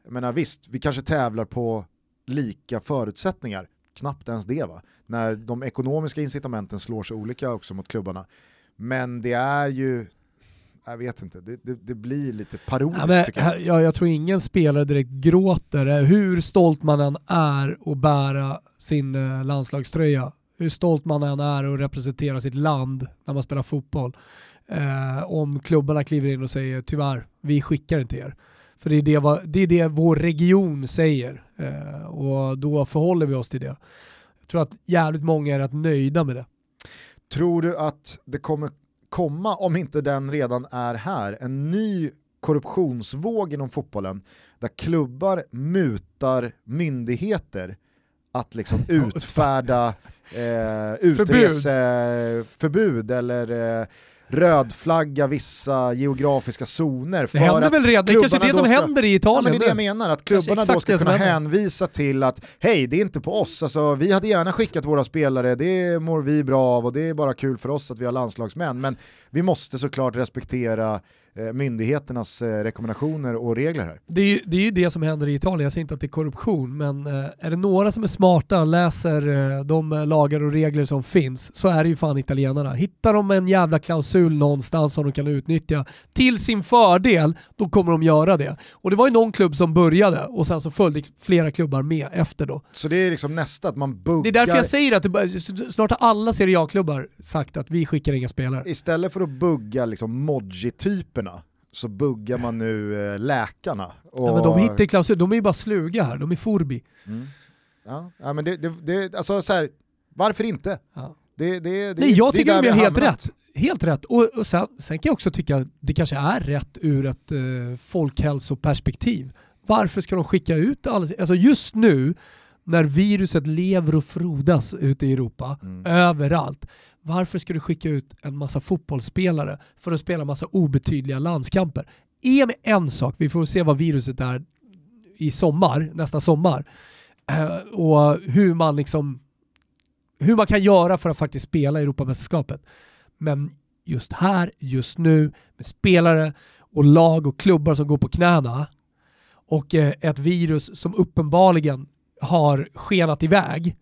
Jag menar visst, vi kanske tävlar på lika förutsättningar, knappt ens det va, när de ekonomiska incitamenten slår sig olika också mot klubbarna. Men det är ju jag vet inte, det, det, det blir lite parodiskt ja, tycker jag. Ja, jag tror ingen spelare direkt gråter, hur stolt man än är att bära sin eh, landslagströja, hur stolt man än är att representera sitt land när man spelar fotboll. Eh, om klubbarna kliver in och säger tyvärr, vi skickar inte er. För det är det, det, är det vår region säger eh, och då förhåller vi oss till det. Jag tror att jävligt många är rätt nöjda med det. Tror du att det kommer komma, om inte den redan är här, en ny korruptionsvåg inom fotbollen där klubbar mutar myndigheter att liksom utfärda eh, utreseförbud eller eh, rödflagga vissa geografiska zoner. det händer väl redan, det är kanske det som ska, händer i Italien. Ja, det är det jag menar, att klubbarna då ska kunna hänvisa till att hej, det är inte på oss, alltså, vi hade gärna skickat våra spelare, det mår vi bra av och det är bara kul för oss att vi har landslagsmän, men vi måste såklart respektera myndigheternas eh, rekommendationer och regler här. Det är, ju, det är ju det som händer i Italien, jag säger inte att det är korruption, men eh, är det några som är smarta, läser de lagar och regler som finns, så är det ju fan italienarna. Hittar de en jävla klausul någonstans som de kan utnyttja till sin fördel, då kommer de göra det. Och det var ju någon klubb som började och sen så följde flera klubbar med efter då. Så det är liksom nästa, att man buggar... Det är därför jag säger att det, snart har alla Serie A-klubbar sagt att vi skickar inga spelare. Istället för att bugga liksom Modji-typen så buggar man nu eh, läkarna. Och... Ja, men de hittar klausul, de är ju bara sluga här, de är Forbi. Mm. Ja, ja, men det, det, det, alltså så här, varför inte? Ja. Det, det, det, Nej, jag tycker det är helt rätt. Helt rätt. Och, och sen, sen, kan jag också tycka att det kanske är rätt ur ett eh, folkhälsoperspektiv. Varför ska de skicka ut alla, alltså just nu när viruset lever och frodas ute i Europa, mm. överallt. Varför ska du skicka ut en massa fotbollsspelare för att spela massa obetydliga landskamper? Är en sak, vi får se vad viruset är i sommar, nästa sommar. Eh, och hur man liksom hur man kan göra för att faktiskt spela Europamästerskapet. Men just här, just nu, med spelare och lag och klubbar som går på knäna och eh, ett virus som uppenbarligen har skenat iväg.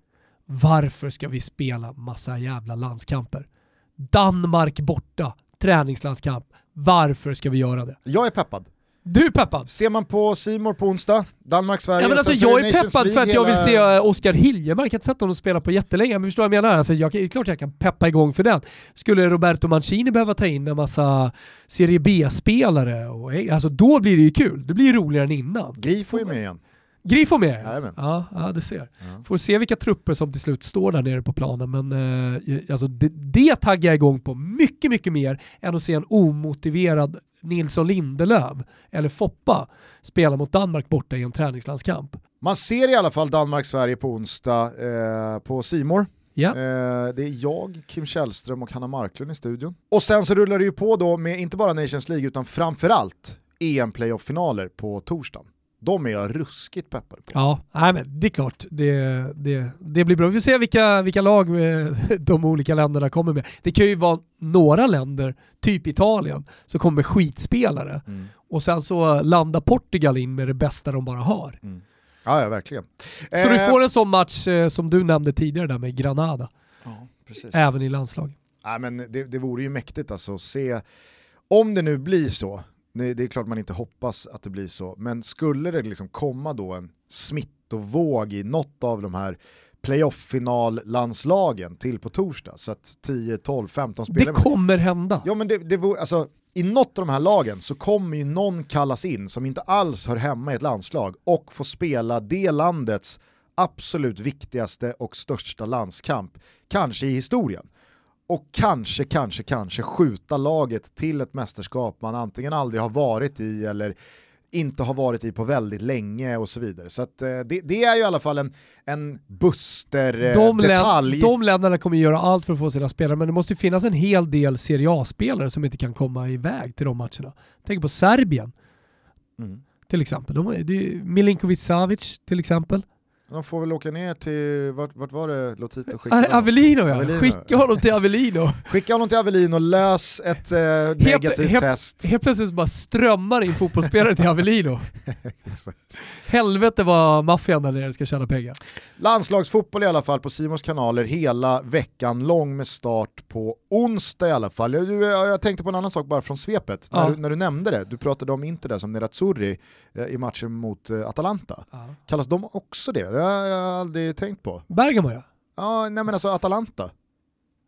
Varför ska vi spela massa jävla landskamper? Danmark borta, träningslandskamp. Varför ska vi göra det? Jag är peppad. Du är peppad? Ser man på Simor på onsdag, Danmark-Sverige... Ja, men alltså, jag är peppad för att jag vill se eh, Oskar Hiljemark, jag har inte sett honom spela på jättelänge, men förstår vad jag menar? Alltså, jag, det är klart jag kan peppa igång för den. Skulle Roberto Mancini behöva ta in en massa Serie B-spelare, alltså, då blir det ju kul. Det blir ju roligare än innan. Grifo är med igen. Grifo med? Ja, ja, du ser. Ja. Får se vilka trupper som till slut står där nere på planen, men eh, alltså, det, det taggar jag igång på mycket, mycket mer än att se en omotiverad Nilsson Lindelöf eller Foppa spela mot Danmark borta i en träningslandskamp. Man ser i alla fall Danmark-Sverige på onsdag eh, på Simor. Ja. Eh, det är jag, Kim Källström och Hanna Marklund i studion. Och sen så rullar det ju på då med inte bara Nations League utan framförallt EM-playoff-finaler på torsdagen de är jag ruskigt peppad på. Ja, nej men det är klart. Det, det, det blir bra. Vi får se vilka, vilka lag (laughs) de olika länderna kommer med. Det kan ju vara några länder, typ Italien, som kommer med skitspelare. Mm. Och sen så landar Portugal in med det bästa de bara har. Mm. Ja, ja, verkligen. Så eh, du får en sån match eh, som du nämnde tidigare där med Granada. Ja, precis. Även i landslag. Ja, men det, det vore ju mäktigt alltså att se, om det nu blir så, det är klart man inte hoppas att det blir så, men skulle det liksom komma då en smittovåg i något av de här playoff-final-landslagen till på torsdag, så att 10, 12, 15 spelare... Det kommer hända! Ja men det, det vore, alltså, i något av de här lagen så kommer ju någon kallas in som inte alls hör hemma i ett landslag och få spela det landets absolut viktigaste och största landskamp, kanske i historien och kanske, kanske, kanske skjuta laget till ett mästerskap man antingen aldrig har varit i eller inte har varit i på väldigt länge och så vidare. Så att, eh, det, det, är ju i alla fall en, en Buster-detalj. De, de länderna kommer göra allt för att få sina spelare, men det måste ju finnas en hel del Serie A-spelare som inte kan komma iväg till de matcherna. Tänk på Serbien. Mm. Till exempel. De, Milinkovic Savic till exempel. De får väl åka ner till, vart, vart var det Lotito skickade honom? Avellino ja, Avellino. skicka honom till Avellino. Skicka honom till Avellino, lös ett eh, negativt helt, test. Helt plötsligt bara strömmar in fotbollsspelare till Avellino. (laughs) Helvete vad maffian där nere ska tjäna pengar. Landslagsfotboll i alla fall på Simons kanaler hela veckan lång med start på onsdag i alla fall. Jag, jag, jag tänkte på en annan sak bara från svepet, ja. när, du, när du nämnde det. Du pratade om Inter där som Nerazzurri eh, i matchen mot eh, Atalanta. Ja. Kallas de också det? Har jag aldrig tänkt på. Bergamo ja. Ja, nej men alltså Atalanta.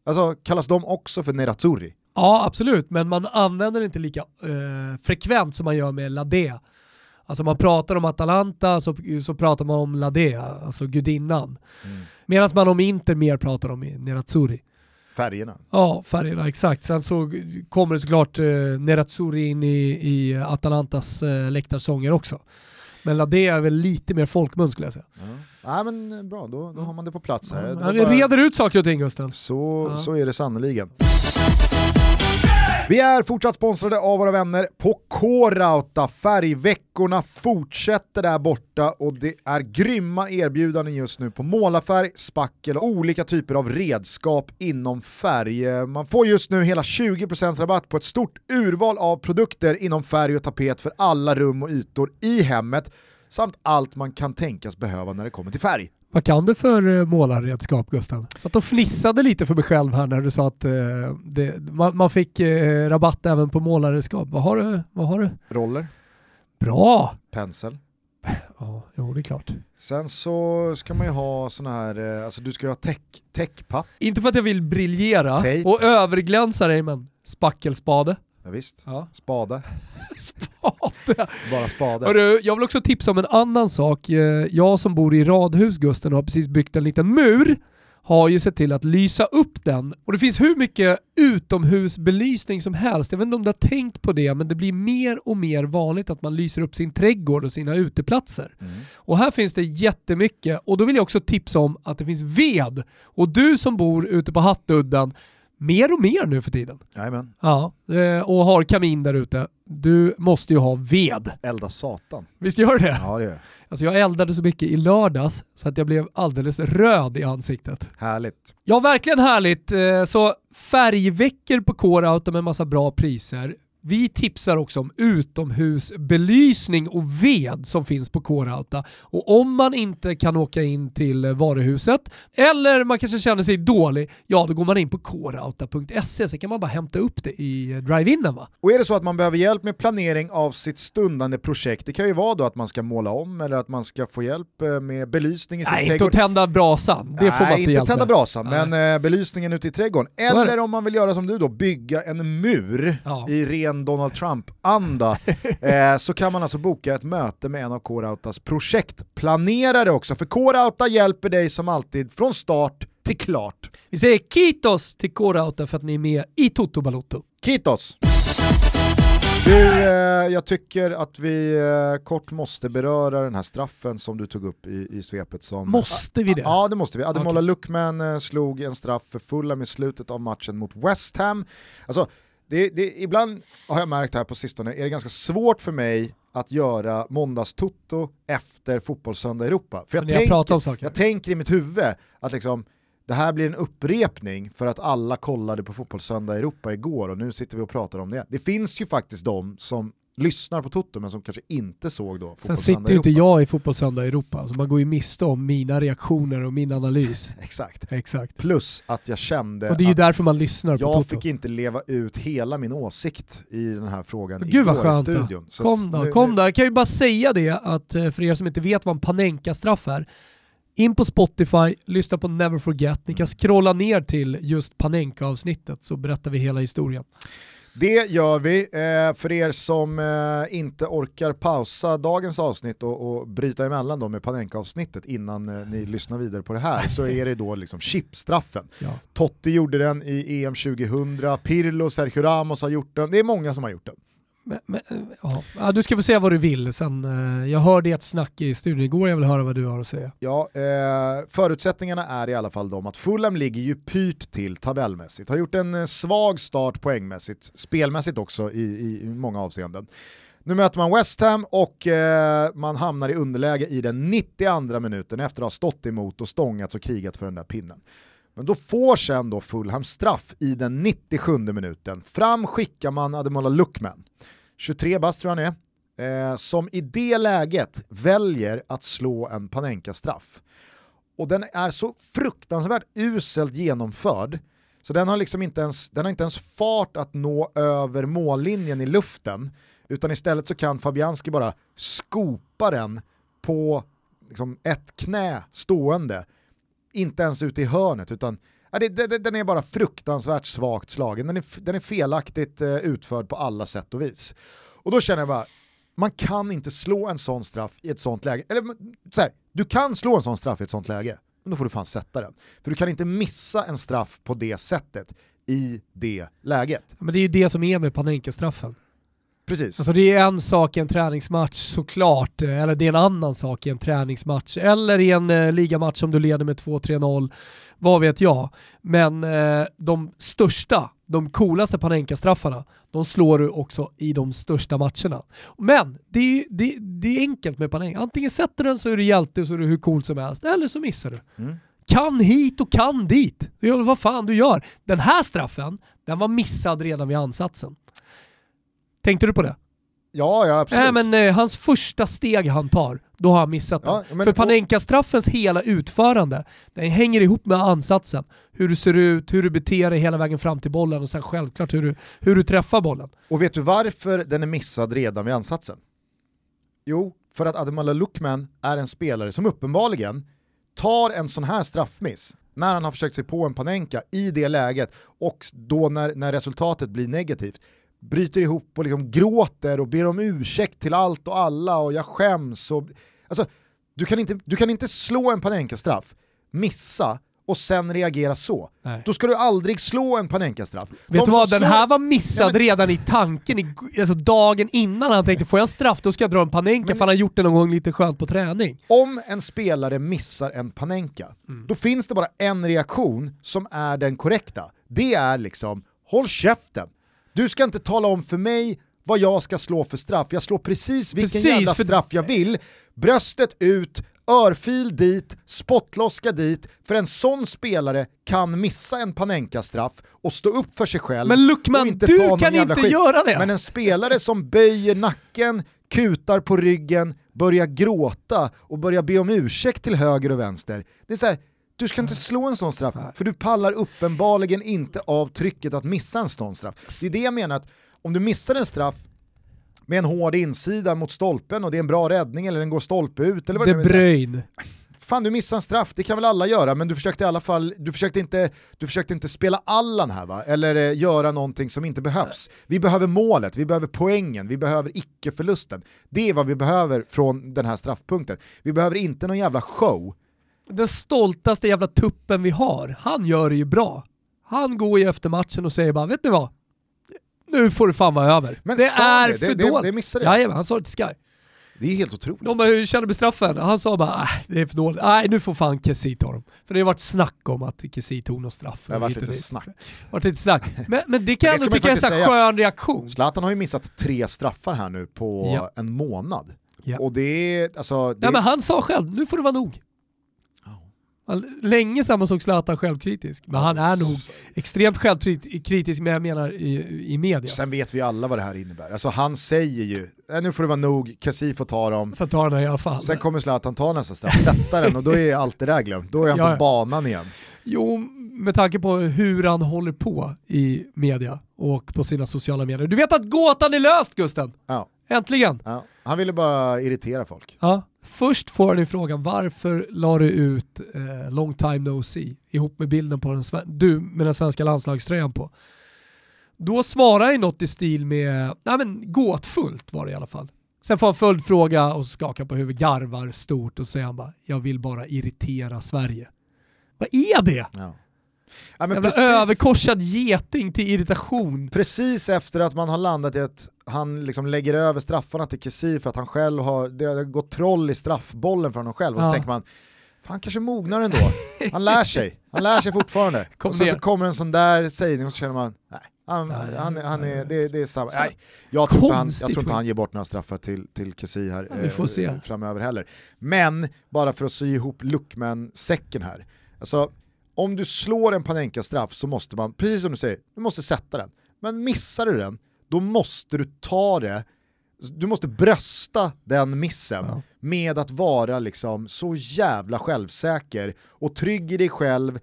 Alltså kallas de också för Nerazzurri? Ja, absolut, men man använder det inte lika eh, frekvent som man gör med Ladea. Alltså man pratar om Atalanta så, så pratar man om Ladea, alltså gudinnan. Mm. Medan man om Inter mer pratar om Nerazzurri. Färgerna? Ja, färgerna exakt. Sen så kommer det såklart eh, Nerazzurri in i, i Atalantas eh, läktarsånger också. Men det är väl lite mer folkmun skulle jag säga. Ja. Nej men eh, bra, då, då har man det på plats här. Ja, vi reder ut saker och ting Gusten. Så, ja. så är det sannoliken. Vi är fortsatt sponsrade av våra vänner på K-Rauta. Färgveckorna fortsätter där borta och det är grymma erbjudanden just nu på målarfärg, spackel och olika typer av redskap inom färg. Man får just nu hela 20% rabatt på ett stort urval av produkter inom färg och tapet för alla rum och ytor i hemmet samt allt man kan tänkas behöva när det kommer till färg. Vad kan du för uh, målarredskap Gustav? Satt och fnissade lite för mig själv här när du sa att uh, det, man, man, fick uh, rabatt även på målarredskap. Vad har du? Vad har du? Roller. Bra! Pensel. (laughs) Ja, jo det är klart. Sen så ska man ju ha sån här, alltså du ska ju ha tech, techpapp. Inte för att jag vill briljera Tape. och överglänsa dig men spackelspade. Ja, visst. Ja. Spade. (laughs) (laughs) spade. (laughs) Bara spade. Hörru, jag vill också tipsa om en annan sak. Eh, jag som bor i radhus Gusten har precis byggt en liten mur har ju sett till att lysa upp den. Och det finns hur mycket utomhusbelysning som helst. Jag vet inte om du har tänkt på det, men det blir mer och mer vanligt att man lyser upp sin trädgård och sina uteplatser. Mm. Och här finns det jättemycket. Och då vill jag också tipsa om att det finns ved. Och du som bor ute på Hattudden, mer och mer nu för tiden. Jajamän. Ja, eh, och har kamin där ute. Du måste ju ha ved. Elda satan. Visst gör det? Ja det gör jag. Alltså jag eldade så mycket i lördags så att jag blev alldeles röd i ansiktet. Härligt. Ja, verkligen härligt. Eh, Så färgveckor på Core-Auto med massa bra priser. Vi tipsar också om utomhusbelysning och ved som finns på Core-Auto. Och om man inte kan åka in till varuhuset eller man kanske känner sig dålig, ja då går man in på coreauto.se så kan man bara hämta upp det i drive-inen va? Och är det så att man behöver hjälp med planering av sitt stundande projekt, det kan ju vara då att man ska måla om eller att man ska få hjälp eh, med belysning i sin Nej, inte trädgård. att tända brasan. Det får man Nej, inte inte tända brasan, Nej. men eh, belysningen ute i trädgården. Eller om man vill göra som du då, bygga en mur Ja. i ren Donald Trump-anda, (laughs) eh, så kan man alltså boka ett möte med en av Core-Autas projektplanerare också. För Core-Auta hjälper dig som alltid från start till klart. Vi säger kitos till Core-Auto för att ni är med i Toto Balotto. Kitos! Du, eh, jag tycker att vi eh, kort måste beröra den här straffen som du tog upp i, i svepet. Som, Måste vi det? Ja det måste vi. Ademola Okej. Luckman eh, slog en straff för Fulham i slutet av matchen mot West Ham. Alltså, det, det, ibland har jag märkt här på sistone, är det ganska svårt för mig att göra måndagstutto efter fotbollssöndag Europa. För jag, tänker, jag tänker i mitt huvud att liksom, det här blir en upprepning för att alla kollade på fotbollssöndag Europa igår och nu sitter vi och pratar om det. Det finns ju faktiskt de som lyssnar på Toto men som kanske inte såg då Sen sitter ju inte jag i Fotbollssöndag Europa, så man går ju miste om mina reaktioner och min analys. (laughs) Exakt. Exakt. Plus att jag kände Och det är ju därför man lyssnar på jag Toto. fick inte leva ut hela min åsikt i den här frågan Gud vad skönt studion. Så Kom då, nu- kom då. Jag kan ju bara säga det att eh, för er som inte vet vad en Panenka-straff är, in på Spotify, lyssna på Never Forget. Ni kan scrolla ner till just Panenka-avsnittet så berättar vi hela historien. Det gör vi. Eh, för er som eh, inte orkar pausa dagens avsnitt och, och bryta emellan då med Panenka-avsnittet innan eh, ni lyssnar vidare på det här så är det då liksom chipstraffen. Ja. Totti gjorde den i EM 2000, Pirlo, Sergio Ramos har gjort den, det är många som har gjort den. Men, men, ja. Du ska få säga vad du vill sen. Eh, jag hörde ert snack i studion igår, jag vill höra vad du har att säga. Ja, eh, förutsättningarna är i alla fall de att Fulham ligger ju pyrt till tabellmässigt, har gjort en eh, svag start poängmässigt, spelmässigt också i, i, i många avseenden. Nu möter man West Ham och eh, man hamnar i underläge i den 92 minuten efter att ha stått emot och stångats och krigat för den där pinnen. Men då får sen då Fulham straff i den 97 minuten. Fram skickar man Ademola Luckman, 23 bast tror jag han är, eh, som i det läget väljer att slå en Panenka-straff. Och den är så fruktansvärt uselt genomförd så den har liksom inte ens, den har inte ens fart att nå över mållinjen i luften utan istället så kan Fabianski bara skopa den på liksom ett knä stående, inte ens ute i hörnet utan ja, det, det, den är bara fruktansvärt svagt slagen, den är, den är felaktigt eh, utförd på alla sätt och vis. Och då känner jag bara, man kan inte slå en sån straff i ett sånt läge. Eller så här, du kan slå en sån straff i ett sånt läge, men då får du fan sätta den. För du kan inte missa en straff på det sättet i det läget. Men det är ju det som är med Panenka-straffen. Precis. Alltså det är en sak i en träningsmatch såklart, eh, eller det är en annan sak i en träningsmatch, eller i en eh, ligamatch som du leder med 2-3-0, vad vet jag. Men eh, de största, de coolaste Panenka-straffarna, de slår du också i de största matcherna. Men det är, det, det är enkelt med Panenka, antingen sätter du den så är du hjälte och så är du hur cool som helst, eller så missar du. Mm. Kan hit och kan dit. Du gör vad fan du gör. Den här straffen, den var missad redan vid ansatsen. Tänkte du på det? Ja, ja absolut. Nej men eh, hans första steg han tar, då har han missat Ja, den. men- För Panenka-straffens hela utförande, den hänger ihop med ansatsen. Hur du ser ut, hur du beter dig hela vägen fram till bollen och sen självklart hur du, hur du träffar bollen. Och vet du varför den är missad redan vid ansatsen? Jo, för att Ademola Luckman är en spelare som uppenbarligen tar en sån här straffmiss när han har försökt sig på en Panenka i det läget och då när, när resultatet blir negativt bryter ihop och liksom gråter och ber om ursäkt till allt och alla och jag skäms. Och, alltså, du, kan inte, du kan inte slå en Panenka-straff, missa och sen reagera så. Nej. Då ska du aldrig slå en Panenka-straff. Vet De du vad, den slår- här var missad Nej, men- redan i tanken, i, alltså dagen innan han tänkte får jag straff då ska jag dra en Panenka Men- för han har gjort det någon gång lite skönt på träning. Om en spelare missar en Panenka, Mm. då finns det bara en reaktion som är den korrekta. Det är liksom, håll käften. Du ska inte tala om för mig vad jag ska slå för straff. Jag slår precis vilken Precis, jävla för- straff jag vill. Bröstet ut, örfil dit, spottloska dit. För en sån spelare kan missa en Panenka-straff och stå upp för sig själv. Men Luckman, inte du kan inte skit. göra det! Men en spelare som böjer nacken, kutar på ryggen, börjar gråta och börjar be om ursäkt till höger och vänster. Det är så här, du ska inte slå en sån straff, för du pallar uppenbarligen inte av trycket att missa en sån straff. Det är det jag menar, att om du missar en straff med en hård insida mot stolpen och det är en bra räddning eller den går stolpe ut eller vad De det är. Bruyne. Fan du missar en straff, det kan väl alla göra, men du försökte i alla fall, du försökte inte, du försökte inte spela Allan här va? Eller eh, göra någonting som inte behövs. Vi behöver målet, vi behöver poängen, vi behöver icke-förlusten. Det är vad vi behöver från den här straffpunkten. Vi behöver inte någon jävla show. Den stoltaste jävla tuppen vi har, han gör det ju bra. Han går ju efter matchen och säger bara, vet ni vad? Nu får det fan vara över. Men det är det? för Det- det- dåligt. det missade jag. Jajamän, han sa det till Sky. Det är helt otroligt. De bara, hur känner med straffen? Han sa bara, äh, det är för dåligt. Nej, nu får fan Kessie ta dem. För det har varit snack om att Kessie tog någon straff. Det har varit lite snack. varit lite snack. Men, men det kan jag det ändå tycka är en säga. skön reaktion. Zlatan har ju missat tre straffar här nu på Ja. en månad. Ja. Och det är, alltså... Det, Ja, men han sa själv, nu får det vara nog. Länge sedan man såg Zlatan självkritisk, men han är nog extremt självkritisk, men jag menar i, i media. Sen vet vi alla vad det här innebär. Alltså han säger ju, "Äh, nu får det vara nog, Kessie får ta dem. Sen tar han det i alla fall. Sen kommer Zlatan ta nästa straff, sätta den och då är allt det där glömt. Då är han Ja, på banan igen. Jo, med tanke på hur han håller på i media och på sina sociala medier. Du vet att gåtan är löst Gusten! Ja, Äntligen! ja. Han ville bara irritera folk. Ja. Först får han ju frågan varför la du ut eh, long time no see ihop med bilden på den du med den svenska landslagströjan på. Då svarar han något i stil med, nej men gåtfullt var det i alla fall. Sen får han följdfråga och skakar på huvudet, garvar stort och säger han bara, jag vill bara irritera Sverige. Vad är det? Ja. Ja, men precis, överkorsad geting till irritation. precis efter att man har landat i att han liksom lägger över straffarna till Kessie för att han själv har, det har gått troll i straffbollen för honom själv. Och så Ja. tänker man, fan kanske mognar ändå. Han lär sig, han lär sig fortfarande. (laughs) Kom och sen så kommer en sån där sägning och så känner man, nej, han, Nej, han, han är, nej. det, det är samma. Nej, jag tror, han, jag tror inte han ger bort några straffar till, till Kessie här Ja, vi får eh, se. framöver heller. Men, bara för att sy ihop Luckman-säcken här. Alltså, om du slår en Panenka-straff så måste man, precis som du säger, du måste sätta den. Men missar du den, då måste du ta det, du måste brösta den missen Ja. med att vara liksom så jävla självsäker och trygg i dig själv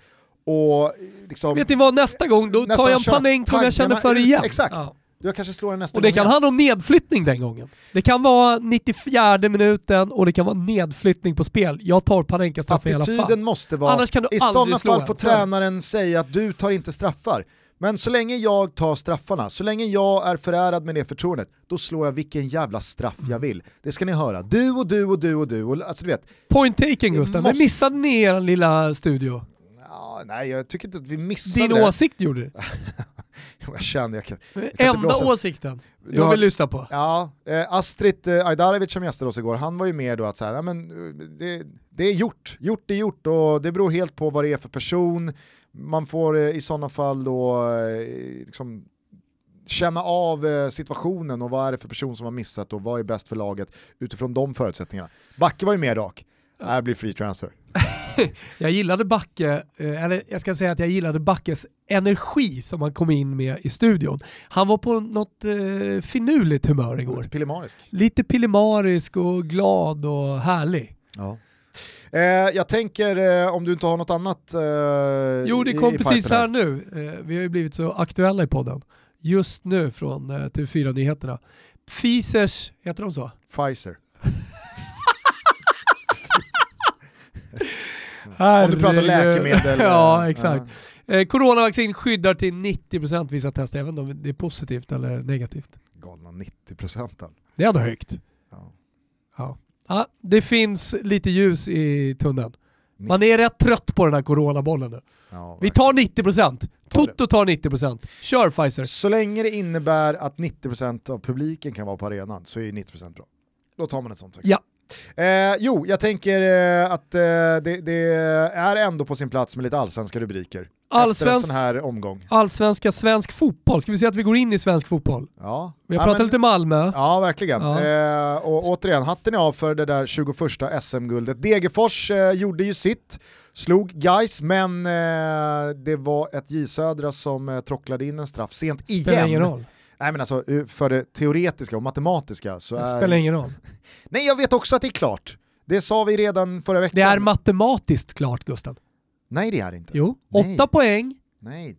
och liksom, Vet ni vad, nästa gång då tar jag en Panenka om jag känner för det igen. Exakt. Ja. Jag kanske slår den nästa Och det kan igen. handla om nedflyttning den gången. Det kan vara 94 minuten och det kan vara nedflyttning på spel. Jag tar Panenka-straff i alla fall. Attityden måste vara, Annars kan du i sådana fall får tränaren säga att du tar inte straffar. Men så länge jag tar straffarna, så länge jag är förärad med det förtroendet, då slår jag vilken jävla straff jag vill. Det ska ni höra. Du och du och du och du. Och, alltså, du vet, Point taken Gustav, måste- men missade ni er lilla studio? ja, nej jag tycker inte att vi missade Din det. åsikt gjorde det. (laughs) (laughs) Jag känner, jag kan, kan inte Enda åsikten Du jag vill lyssna på. Ja, eh, Astrid eh, Ajdarevic som gästade oss igår, han var ju med då att säga, ja, men, eh, det, det är gjort, gjort är gjort och det beror helt på vad det är för person. Man får eh, i sådana fall då eh, liksom känna av eh, situationen och vad är det för person som har missat och vad är bäst för laget utifrån de förutsättningarna. Backe var ju mer rak, det här blir free transfer. (laughs) Jag gillade Backe, eh, eller jag ska säga att jag gillade Backes energi som han kom in med i studion. Han var på något eh, finurligt humör igår. Lite pillemarisk. Lite pillemarisk och glad och härlig. Ja. Eh, jag tänker, eh, om du inte har något annat eh, Jo, det i- kom i precis pipen här nu. Eh, vi har ju blivit så aktuella i podden. Just nu från eh, TV4-nyheterna. Pfizers, heter de så? Pfizer. Om Herregud. du pratar läkemedel. (laughs) ja, exakt. Eh, coronavaccin skyddar till 90% vissa tester, även om det är positivt eller negativt. ja, galna 90 procenten. Det är ändå högt. Ja. Ja. Ja, det finns lite ljus i tunneln. Man är rätt trött på den här coronabollen nu. Ja, Vi tar 90%. Toto tar 90%. Kör Pfizer. Så länge det innebär att 90% av publiken kan vara på arenan så är 90% bra. Då tar man ett sånt. Ja. Eh, jo, jag tänker eh, att eh, det, det, är ändå på sin plats med lite allsvenska rubriker. Efter en Allsvensk, sån här omgång. allsvenska svensk fotboll. Ska vi säga att vi går in i svensk fotboll? Ja. Vi har ja, pratat men- lite Malmö. Ja, verkligen. Ja. Eh, och återigen, hatten är av för det där 21 SM-guldet. Degerfors eh, gjorde ju sitt, slog Guys, men eh, det var ett J Södra som eh, trocklade in en straff sent igen. Spelar ingen roll. Nej men alltså för det teoretiska och matematiska så Det är... spelar ingen roll. (laughs) Nej jag vet också att det är klart. Det sa vi redan förra veckan. Det är matematiskt klart Gusten. Nej det är det inte. Jo, Nej. åtta poäng Nej.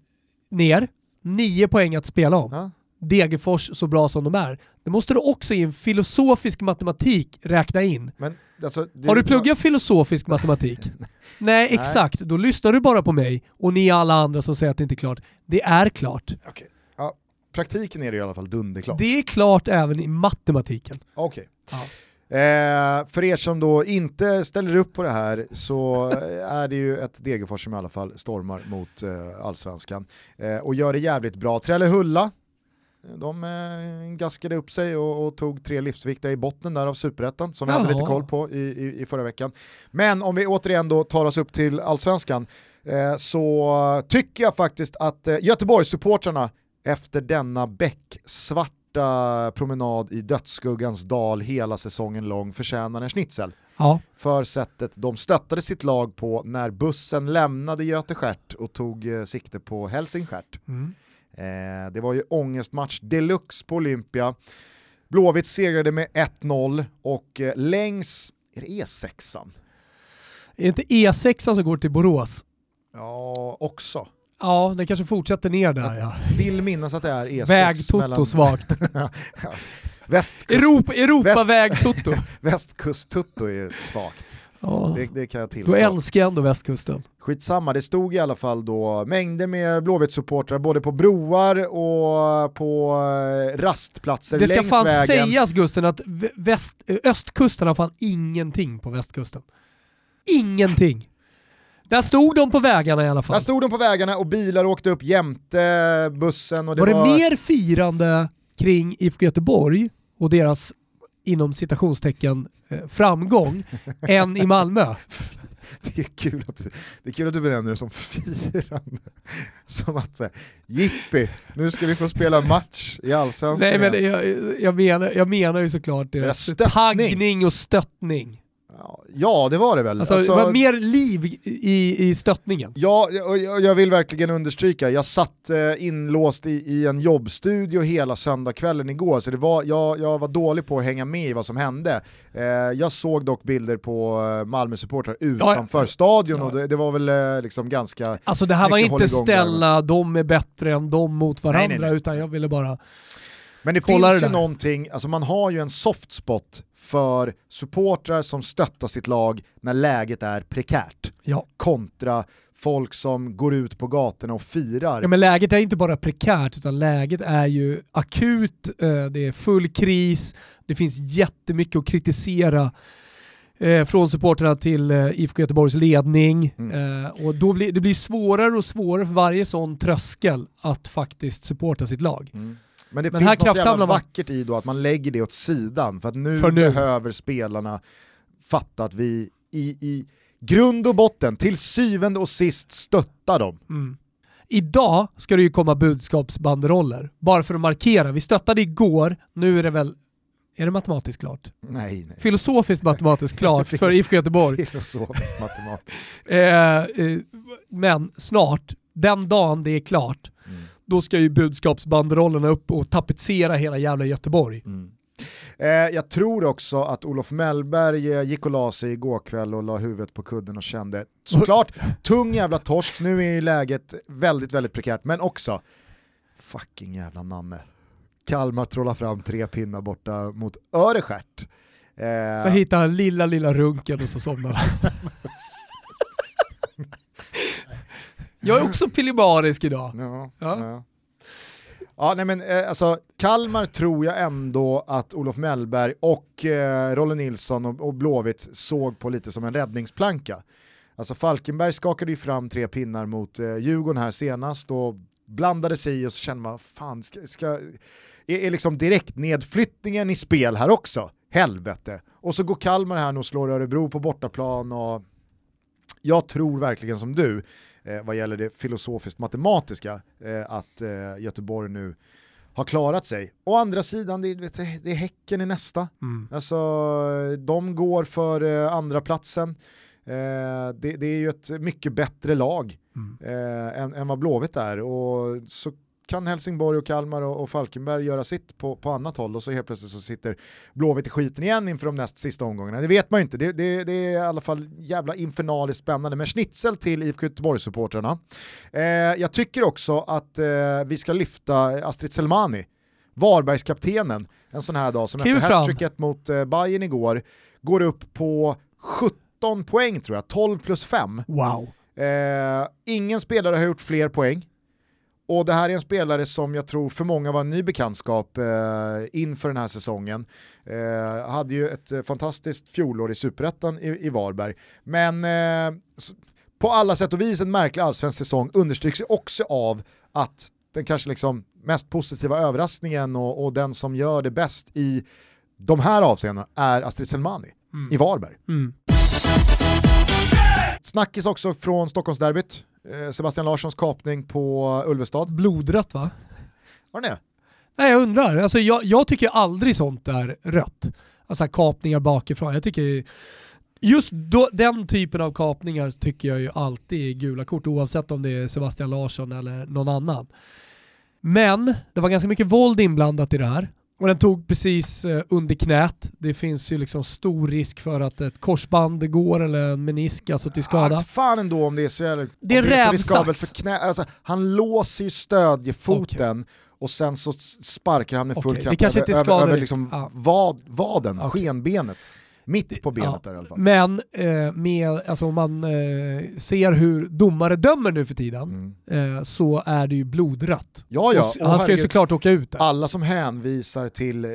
ner, nio poäng att spela om. Ja. Degerfors så bra som de är. Det måste du också i en filosofisk matematik räkna in. Men, alltså, det- Har du pluggat filosofisk matematik? (laughs) Nej, exakt. Då lyssnar du bara på mig och ni alla andra som säger att det inte är klart. Det är klart. Okej. Praktiken är det i alla fall dunderklart. Det är klart även i matematiken. Okej. Ja. Eh, för er som då inte ställer upp på det här så eh, är det ju ett Degerfors som i alla fall stormar mot eh, allsvenskan eh, och gör det jävligt bra. Trellehulla, eh, de eh, gaskade upp sig och, och tog tre livsviktiga i botten där av superettan som vi hade lite koll på i, i, i förra veckan. Men om vi återigen då tar oss upp till allsvenskan eh, så tycker jag faktiskt att eh, Göteborgssupportrarna efter denna becksvarta promenad i dödsskuggans dal hela säsongen lång förtjänar en schnitzel Ja. för sättet de stöttade sitt lag på när bussen lämnade Göteskärt och tog eh, sikte på Helsingstjärt. Mm. Eh, det var ju ångestmatch deluxe på Olympia. Blåvitt segrade med 1-0 och eh, längs, är det E6an? Är det inte E6 som går till Borås? Ja, också. Ja, den kanske fortsätter ner där ja. Vill minnas att det är E6 Väg-Toto svagt. (laughs) Västkust, Europa, Europaväg-Toto. (laughs) Västkust-Tutto är svagt. Ja. Det, det kan jag Då tillstå. älskar jag ändå västkusten. Skitsamma, det stod i alla fall då mängder med Blåvitt-supportrar både på broar och på eh, rastplatser Det ska längs fan vägen. sägas Gusten att vä- väst, östkusten har fan ingenting på västkusten. Ingenting. Där stod de på vägarna i alla fall. Där stod de på vägarna och bilar åkte upp jämte bussen. Och det var var, det mer firande kring IFK Göteborg och deras inom citationstecken eh, framgång (laughs) än i Malmö? Det är, kul att du, det är kul att du benämner det som firande. Som att säga, jippi, nu ska vi få spela match i Allsvenskan. Nej men igen." jag, jag, menar, jag menar ju såklart deras taggning och stöttning. Ja, det var det väl. Alltså, Alltså, det var mer liv i, i stöttningen. Ja, och jag, jag vill verkligen understryka, jag satt eh, inlåst i, i en jobbstudio hela söndagskvällen igår, så det var, jag, jag var dålig på att hänga med i vad som hände. Eh, jag såg dock bilder på eh, Malmö-supportrar utanför ja. stadion Ja. och det, det var väl eh, liksom ganska... Alltså det här var inte ställa de är bättre än de mot varandra, Nej, nej, nej. utan jag ville bara... Men det Kolla finns det ju där. någonting, alltså man har ju en soft spot för supportrar som stöttar sitt lag när läget är prekärt. Ja. Kontra folk som går ut på gatorna och firar. ja men läget är inte bara prekärt, utan läget är ju akut, eh, det är full kris, det finns jättemycket att kritisera eh, från supporterna till eh, IFK Göteborgs ledning. Mm. Och då blir, det blir svårare och svårare för varje sån tröskel att faktiskt supporta sitt lag. Mm. Men det Men finns något jävla vackert i då att man lägger det åt sidan för att nu, För nu. behöver spelarna fatta att vi i, i grund och botten, till syvende och sist stöttar dem. Mm. Idag ska det ju komma budskapsbanderoller, bara för att markera. Vi stöttade igår, nu är det väl, är det matematiskt klart? Nej, nej. Filosofiskt matematiskt (laughs) klart för IFK Göteborg. Filosofiskt matematiskt. (laughs) Eh, eh, men snart, den dagen det är klart. Då ska ju budskapsbanderollerna upp och tapetsera hela jävla Göteborg. Mm. Eh, jag tror också att Olof Mellberg eh, gick och la sig igår kväll och la huvudet på kudden och kände såklart (laughs) tung jävla torsk, nu är läget väldigt väldigt prekärt, men också fucking jävla Nanne. Kalmar trollar fram tre pinnar borta mot Öreskärt. Så Eh, hittar han lilla, lilla runken och så somnar han. (laughs) Jag är också pillemarisk idag. ja, Ja. ja. Ja, nej men eh, alltså Kalmar tror jag ändå att Olof Mellberg och eh, Rolle Nilsson och, och Blåvitt såg på lite som en räddningsplanka. Alltså Falkenberg skakade ju fram tre pinnar mot eh, Djurgården här senast och blandade sig i och så kände man, fan, ska, ska, är, är liksom direkt nedflyttningen i spel här också? Helvete. Och så går Kalmar här och slår Örebro på bortaplan och jag tror verkligen som du, eh, vad gäller det filosofiskt matematiska, eh, att eh, Göteborg nu har klarat sig. Å andra sidan, det, vet, det är Häcken i nästa. Mm. Alltså, de går för eh, andra platsen. Eh, det, det, är ju ett mycket bättre lag mm. eh, än, än vad Blåvitt är och så kan Helsingborg och Kalmar och, och Falkenberg göra sitt på, på annat håll och så helt plötsligt så sitter Blåvitt i skiten igen inför de näst sista omgångarna. Det vet man ju inte, det, det, det är i alla fall jävla infernaliskt spännande. Men schnitzel till IFK Göteborg-supportrarna. Eh, jag tycker också att eh, vi ska lyfta Astrid Selmani, Varbergskaptenen, en sån här dag som Kliv efter hattricket mot eh, Bayern igår går upp på 17 poäng tror jag, 12 plus 5. Wow. Eh, ingen spelare har gjort fler poäng. Och det här är en spelare som jag tror för många var en ny bekantskap eh, inför den här säsongen. Eh, hade ju ett eh, fantastiskt fjolår i superettan i, i Varberg. Men eh, på alla sätt och vis en märklig allsvensk säsong understryks ju också av att den kanske liksom mest positiva överraskningen och, och, den som gör det bäst i de här avseendena är Astrid Selmani mm. i Varberg. Mm. Snackis också från Stockholmsderbyt. Eh, Sebastian Larssons kapning på Ulvestad. Blodrött va? Var det Nej jag undrar, alltså, jag, jag tycker aldrig sånt är rött. Alltså kapningar bakifrån. Jag tycker just då, den typen av kapningar tycker jag ju alltid är gula kort oavsett om det är Sebastian Larsson eller någon annan. Men det var ganska mycket våld inblandat i det här och den tog precis eh, under knät. Det finns ju liksom stor risk för att ett korsband går eller en menisk alltså till skada. Att fan ändå om det är så, jävla, det är det är så riskabelt för knä. Alltså, han låser ju stödjefoten okay. och sen så sparkar han med full okay. kraft över, över, över liksom ja. vad, vaden, okay. skenbenet. Mitt på benet ja, där i alla fall. Men eh, med, alltså, om man eh, ser hur domare dömer nu för tiden mm. eh, så är det ju blodrött. Ja, ja. Och, han ska ju såklart åka ut där. Alla som hänvisar till eh,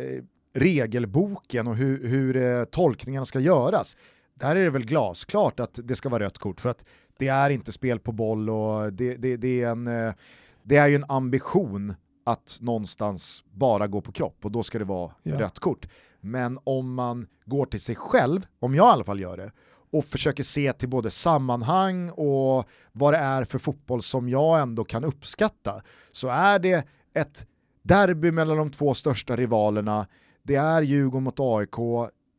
regelboken och hur, hur eh, tolkningarna ska göras, där är det väl glasklart att det ska vara rött kort för att det är inte spel på boll och det, det, det är, en, eh, det är ju en ambition att någonstans bara gå på kropp och då ska det vara ja. rött kort. Men om man går till sig själv, om jag i alla fall gör det, och försöker se till både sammanhang och vad det är för fotboll som jag ändå kan uppskatta, så är det ett derby mellan de två största rivalerna, det är Djurgården mot AIK,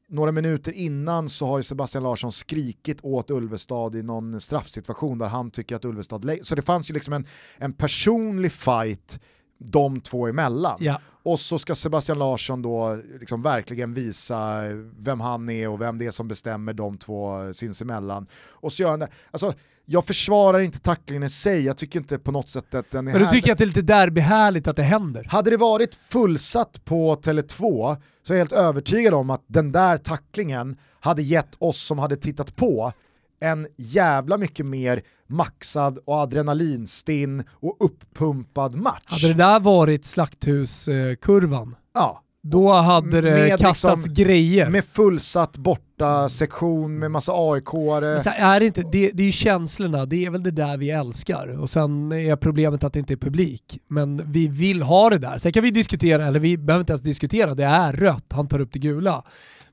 några minuter innan så har ju Sebastian Larsson skrikit åt Ulvestad i någon straffsituation där han tycker att Ulvestad... Så det fanns ju liksom en, en personlig fight de två emellan. Ja. Och så ska Sebastian Larsson då liksom verkligen visa vem han är och vem det är som bestämmer de två sinsemellan. Och så gör han det. Alltså, jag försvarar inte tacklingen i sig, jag tycker inte på något sätt att den är Men du tycker att det är lite derbyhärligt att det händer? Hade det varit fullsatt på Tele2 så är jag helt övertygad om att den där tacklingen hade gett oss som hade tittat på en jävla mycket mer maxad och adrenalinstinn och uppumpad match. Hade det där varit slakthuskurvan? Ja. Då hade det med kastats liksom, grejer. Med fullsatt borta sektion med massa AIK-are. Är det, inte, det, det är ju känslorna, det är väl det där vi älskar. Och sen är problemet att det inte är publik. Men vi vill ha det där. Sen kan vi diskutera, eller vi behöver inte ens diskutera, det är rött, han tar upp det gula.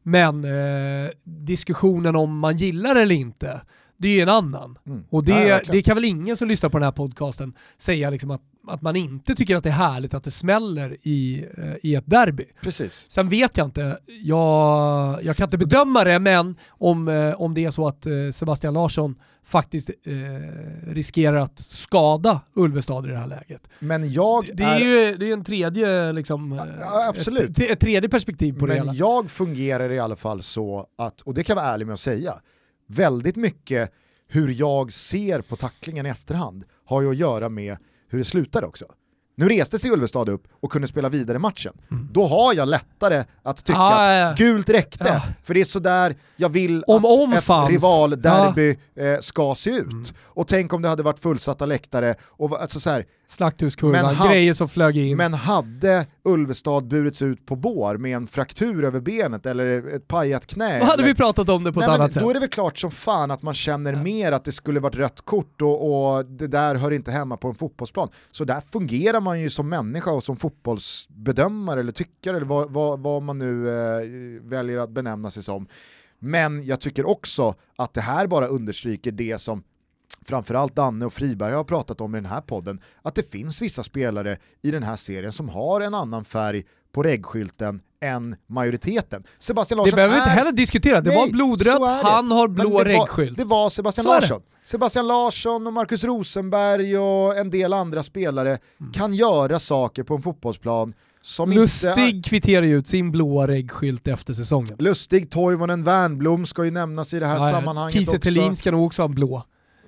Men eh, diskussionen om man gillar eller inte, det är ju en annan. Mm. Och det, ja, det kan väl ingen som lyssnar på den här podcasten säga liksom att, att man inte tycker att det är härligt att det smäller i, eh, i ett derby. Precis. Sen vet jag inte, jag, jag kan inte bedöma det, men om, eh, om det är så att eh, Sebastian Larsson faktiskt eh, riskerar att skada Ulvestad i det här läget. Men jag det, är, ju det är en tredje, liksom, ja, absolut. Ett, ett, tredje perspektiv på Men det hela. Men jag fungerar i alla fall så att, och det kan jag vara ärlig med att säga, väldigt mycket hur jag ser på tacklingen i efterhand har ju att göra med hur det slutar också. Nu reste sig Ulvestad upp och kunde spela vidare matchen. Mm. då har jag lättare att tycka Ah, ja. att gult räckte. Ja. För det är sådär jag vill Om att om ett fanns. rivalderby eh, ska se ut. Mm. Och tänk om det hade varit fullsatta läktare, och, alltså så här, Slakthuskurvan, han- grejer som flög in. men hade Ulvestad burits ut på bår med en fraktur över benet eller ett pajat knä? Då hade vi pratat om det på ett Nej, men annat sätt. Då är det väl klart som fan att man känner Ja. mer att det skulle varit rött kort och, och det där hör inte hemma på en fotbollsplan. Så där fungerar man ju som människa och som fotbollsbedömare eller tyckare eller vad, vad, vad man nu eh, väljer att benämna sig som. Men jag tycker också att det här bara understryker det som framförallt Danne och Friberg har pratat om i den här podden, att det finns vissa spelare i den här serien som har en annan färg på reggskylten än majoriteten. Sebastian Larsson Det behöver vi inte heller diskutera, det Nej, var blodrött, han har blå reggskylt. det var Sebastian Så. Larsson. Sebastian Larsson och Marcus Rosenberg och en del andra spelare Mm. kan göra saker på en fotbollsplan som inte... Lustig kvitterar ju ut sin blåa reggskylt efter säsongen. Lustig, Toivonen, Wernbloom ska ju nämnas i det här ja. sammanhanget Kiese också. Thelin ska nog också ha en blå.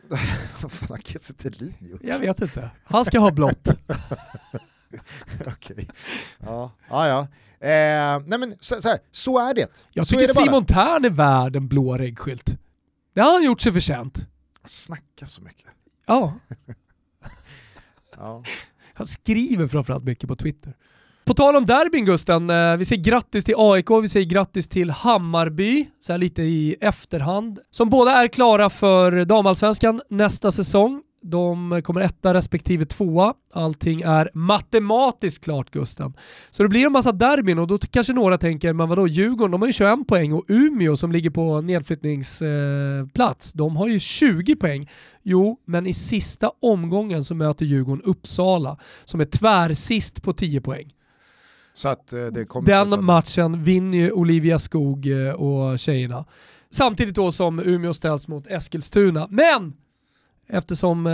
(laughs) Vad fan har Kiese Thelin gjort? Jag vet inte. Han ska ha blått. (laughs) (laughs) Okej. Ja, ja. ja. Eh, nej men så, så, här, så är det. Jag så tycker det. Simon Thern är värd en blå reggskylt. Det har han gjort sig förtjänt. Snacka så mycket. Ja, Ja. han skriver framförallt mycket på Twitter. På tal om derbyn Gusten, eh, vi säger grattis till AIK, vi säger grattis till Hammarby, så lite i efterhand, som båda är klara för damallsvenskan nästa säsong. De kommer etta respektive tvåa. Allting är matematiskt klart Gusten. Så det blir en massa derbyn och då kanske några tänker, men vadå Djurgården, de har ju 21 poäng och Umeå som ligger på nedflyttningsplats, de har ju 20 poäng. Jo, men i sista omgången så möter Djurgården Uppsala som är tvärsist på 10 poäng. Så att eh, Den matchen vinner ju Olivia Skog eh, och tjejerna. Samtidigt då som Umeå ställs mot Eskilstuna. Men eftersom eh,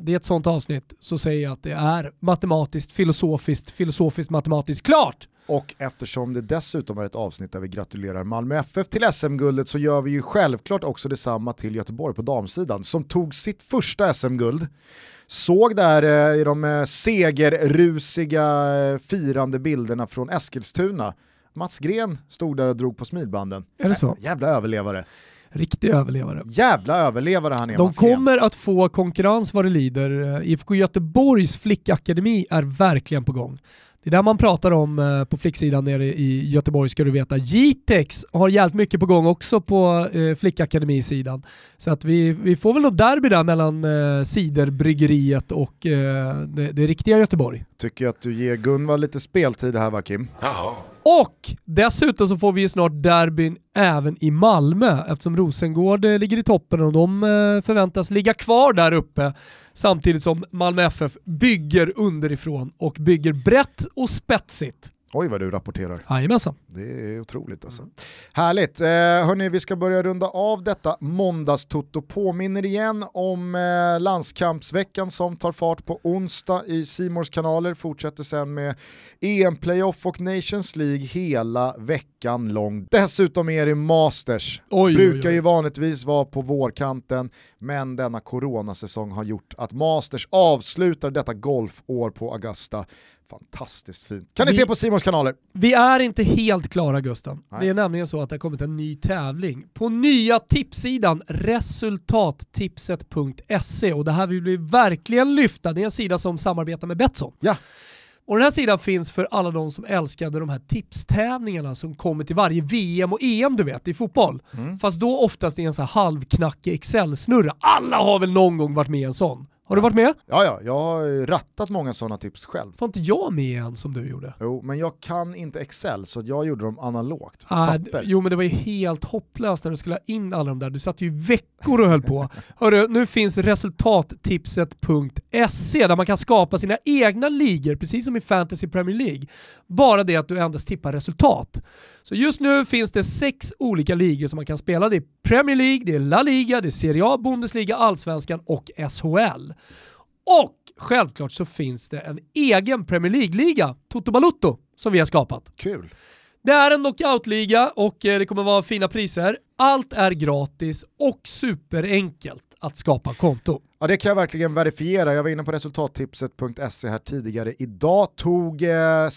det är ett sånt avsnitt så säger jag att det är matematiskt, filosofiskt, filosofiskt matematiskt klart. Och eftersom det dessutom är ett avsnitt där vi gratulerar Malmö FF till SM-guldet så gör vi ju självklart också detsamma till Göteborg på damsidan som tog sitt första SM-guld. Såg där eh, i de eh, segerrusiga firande bilderna från Eskilstuna. Mats Gren stod där och drog på smilbanden. Är det så? Jävla överlevare. Riktig överlevare. Jävla överlevare han är De kommer att få konkurrens vad det lider. Eh, IFK Göteborgs flickakademi är verkligen på gång. Det är där man pratar om eh, på flicksidan nere i Göteborg ska du veta. Jitex har jävligt mycket på gång också på eh, flickakademisidan. Så att vi, vi får väl något derby där mellan eh, ciderbryggeriet och eh, det, det riktiga Göteborg. Tycker att du ger Gunvald lite speltid här va Kim? Och dessutom så får vi ju snart derbyn även i Malmö eftersom Rosengård ligger i toppen och de förväntas ligga kvar där uppe samtidigt som Malmö FF bygger underifrån och bygger brett och spetsigt. Oj vad du rapporterar. Jajamensan. Det är otroligt alltså. Härligt. Eh, hörni, vi ska börja runda av detta måndagstutto. Påminner igen om eh, landskampsveckan som tar fart på onsdag i Simors kanaler. Fortsätter sen med EM-playoff och Nations League hela veckan lång. Dessutom är det Masters. Oj, Brukar oj, oj. ju vanligtvis vara på vårkanten, men denna coronasäsong har gjort att Masters avslutar detta golfår på Augusta. Fantastiskt fint. Kan ni Vi- se på Simors kanaler? Vi är inte helt klara Gusten. Nej. Det är nämligen så att det har kommit en ny tävling på nya tipssidan resultattipset.se och det här vill vi verkligen lyfta. Det är en sida som samarbetar med Betsson. Ja. Och den här sidan finns för alla de som älskade de här tipstävlingarna som kommer till varje VM och EM du vet i fotboll. Mm. Fast då oftast i en så här halvknackig Excel-snurra. Alla har väl någon gång varit med i en sån? Har du varit med? Ja, ja, jag har rattat många sådana tips själv. Var inte jag med i en som du gjorde? Jo, men jag kan inte Excel så jag gjorde dem analogt. Ah, Papper. jo men det var ju helt hopplöst när du skulle ha in alla de där. Du satt ju veckor och höll på. (laughs) Hörru, nu finns resultattipset.se där man kan skapa sina egna ligor, precis som i Fantasy Premier League. Bara det att du endast tippar resultat. Så just nu finns det sex olika ligor som man kan spela. Det är Premier League, det är La Liga, det är Serie A, Bundesliga, Allsvenskan och SHL. Och självklart så finns det en egen Premier League-liga, Toto Balutto, som vi har skapat. Kul. Det är en knockout-liga och eh, det kommer vara fina priser. Allt är gratis och superenkelt att skapa konto. Ja, det kan jag verkligen verifiera. Jag var inne på resultattipset.se här tidigare. Idag tog eh,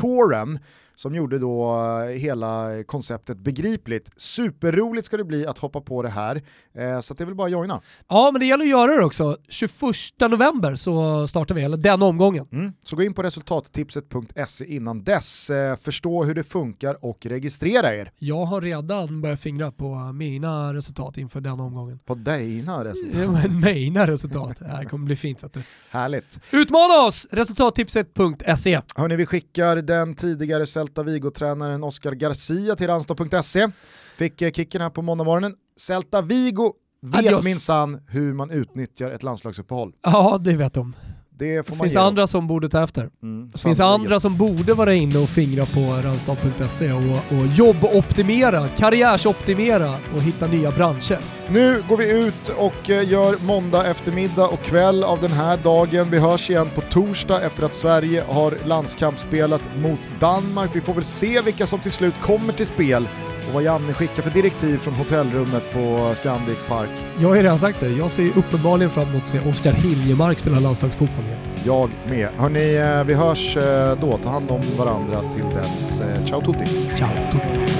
touren som gjorde då eh, hela konceptet begripligt. Superroligt ska det bli att hoppa på det här, eh, så det är väl bara att joina. Ja, men det gäller att göra det också. 21 november så startar vi, eller den omgången. Mm. Så gå in på resultattipset.se innan dess, eh, förstå hur det funkar och registrera er. Jag har redan börjat fingra på mina resultat inför den omgången. På dina resultat? Ja, mina resultat. Det här kommer bli fint vet du. Härligt. Utmana oss! Resultattipset.se. Hörni, vi skickar den tidigare Celta Vigo-tränaren Oscar Garcia till Ranstad.se. Fick eh, kicken här på måndagmorgonen. Celta Vigo vet minsann hur man utnyttjar ett landslagsuppehåll. Ja, det vet de. Det, det finns andra som borde ta efter. Mm, det finns andra som borde vara inne och fingra på randstad.se och, och jobboptimera, karriärsoptimera och hitta nya branscher. Nu går vi ut och eh, gör måndag eftermiddag och kväll av den här dagen. Vi hörs igen på torsdag efter att Sverige har landskampsspelat mot Danmark. Vi får väl se vilka som till slut kommer till spel och vad Janne skickar för direktiv från hotellrummet på Scandic Park. Jag har ju redan sagt det, jag ser uppenbarligen fram emot att se Oskar Hiljemark spela landslagsfotboll igen. Jag med. Hörni, eh, vi hörs eh, då. Ta hand om varandra till dess. Eh, ciao tutti! Ciao tutti!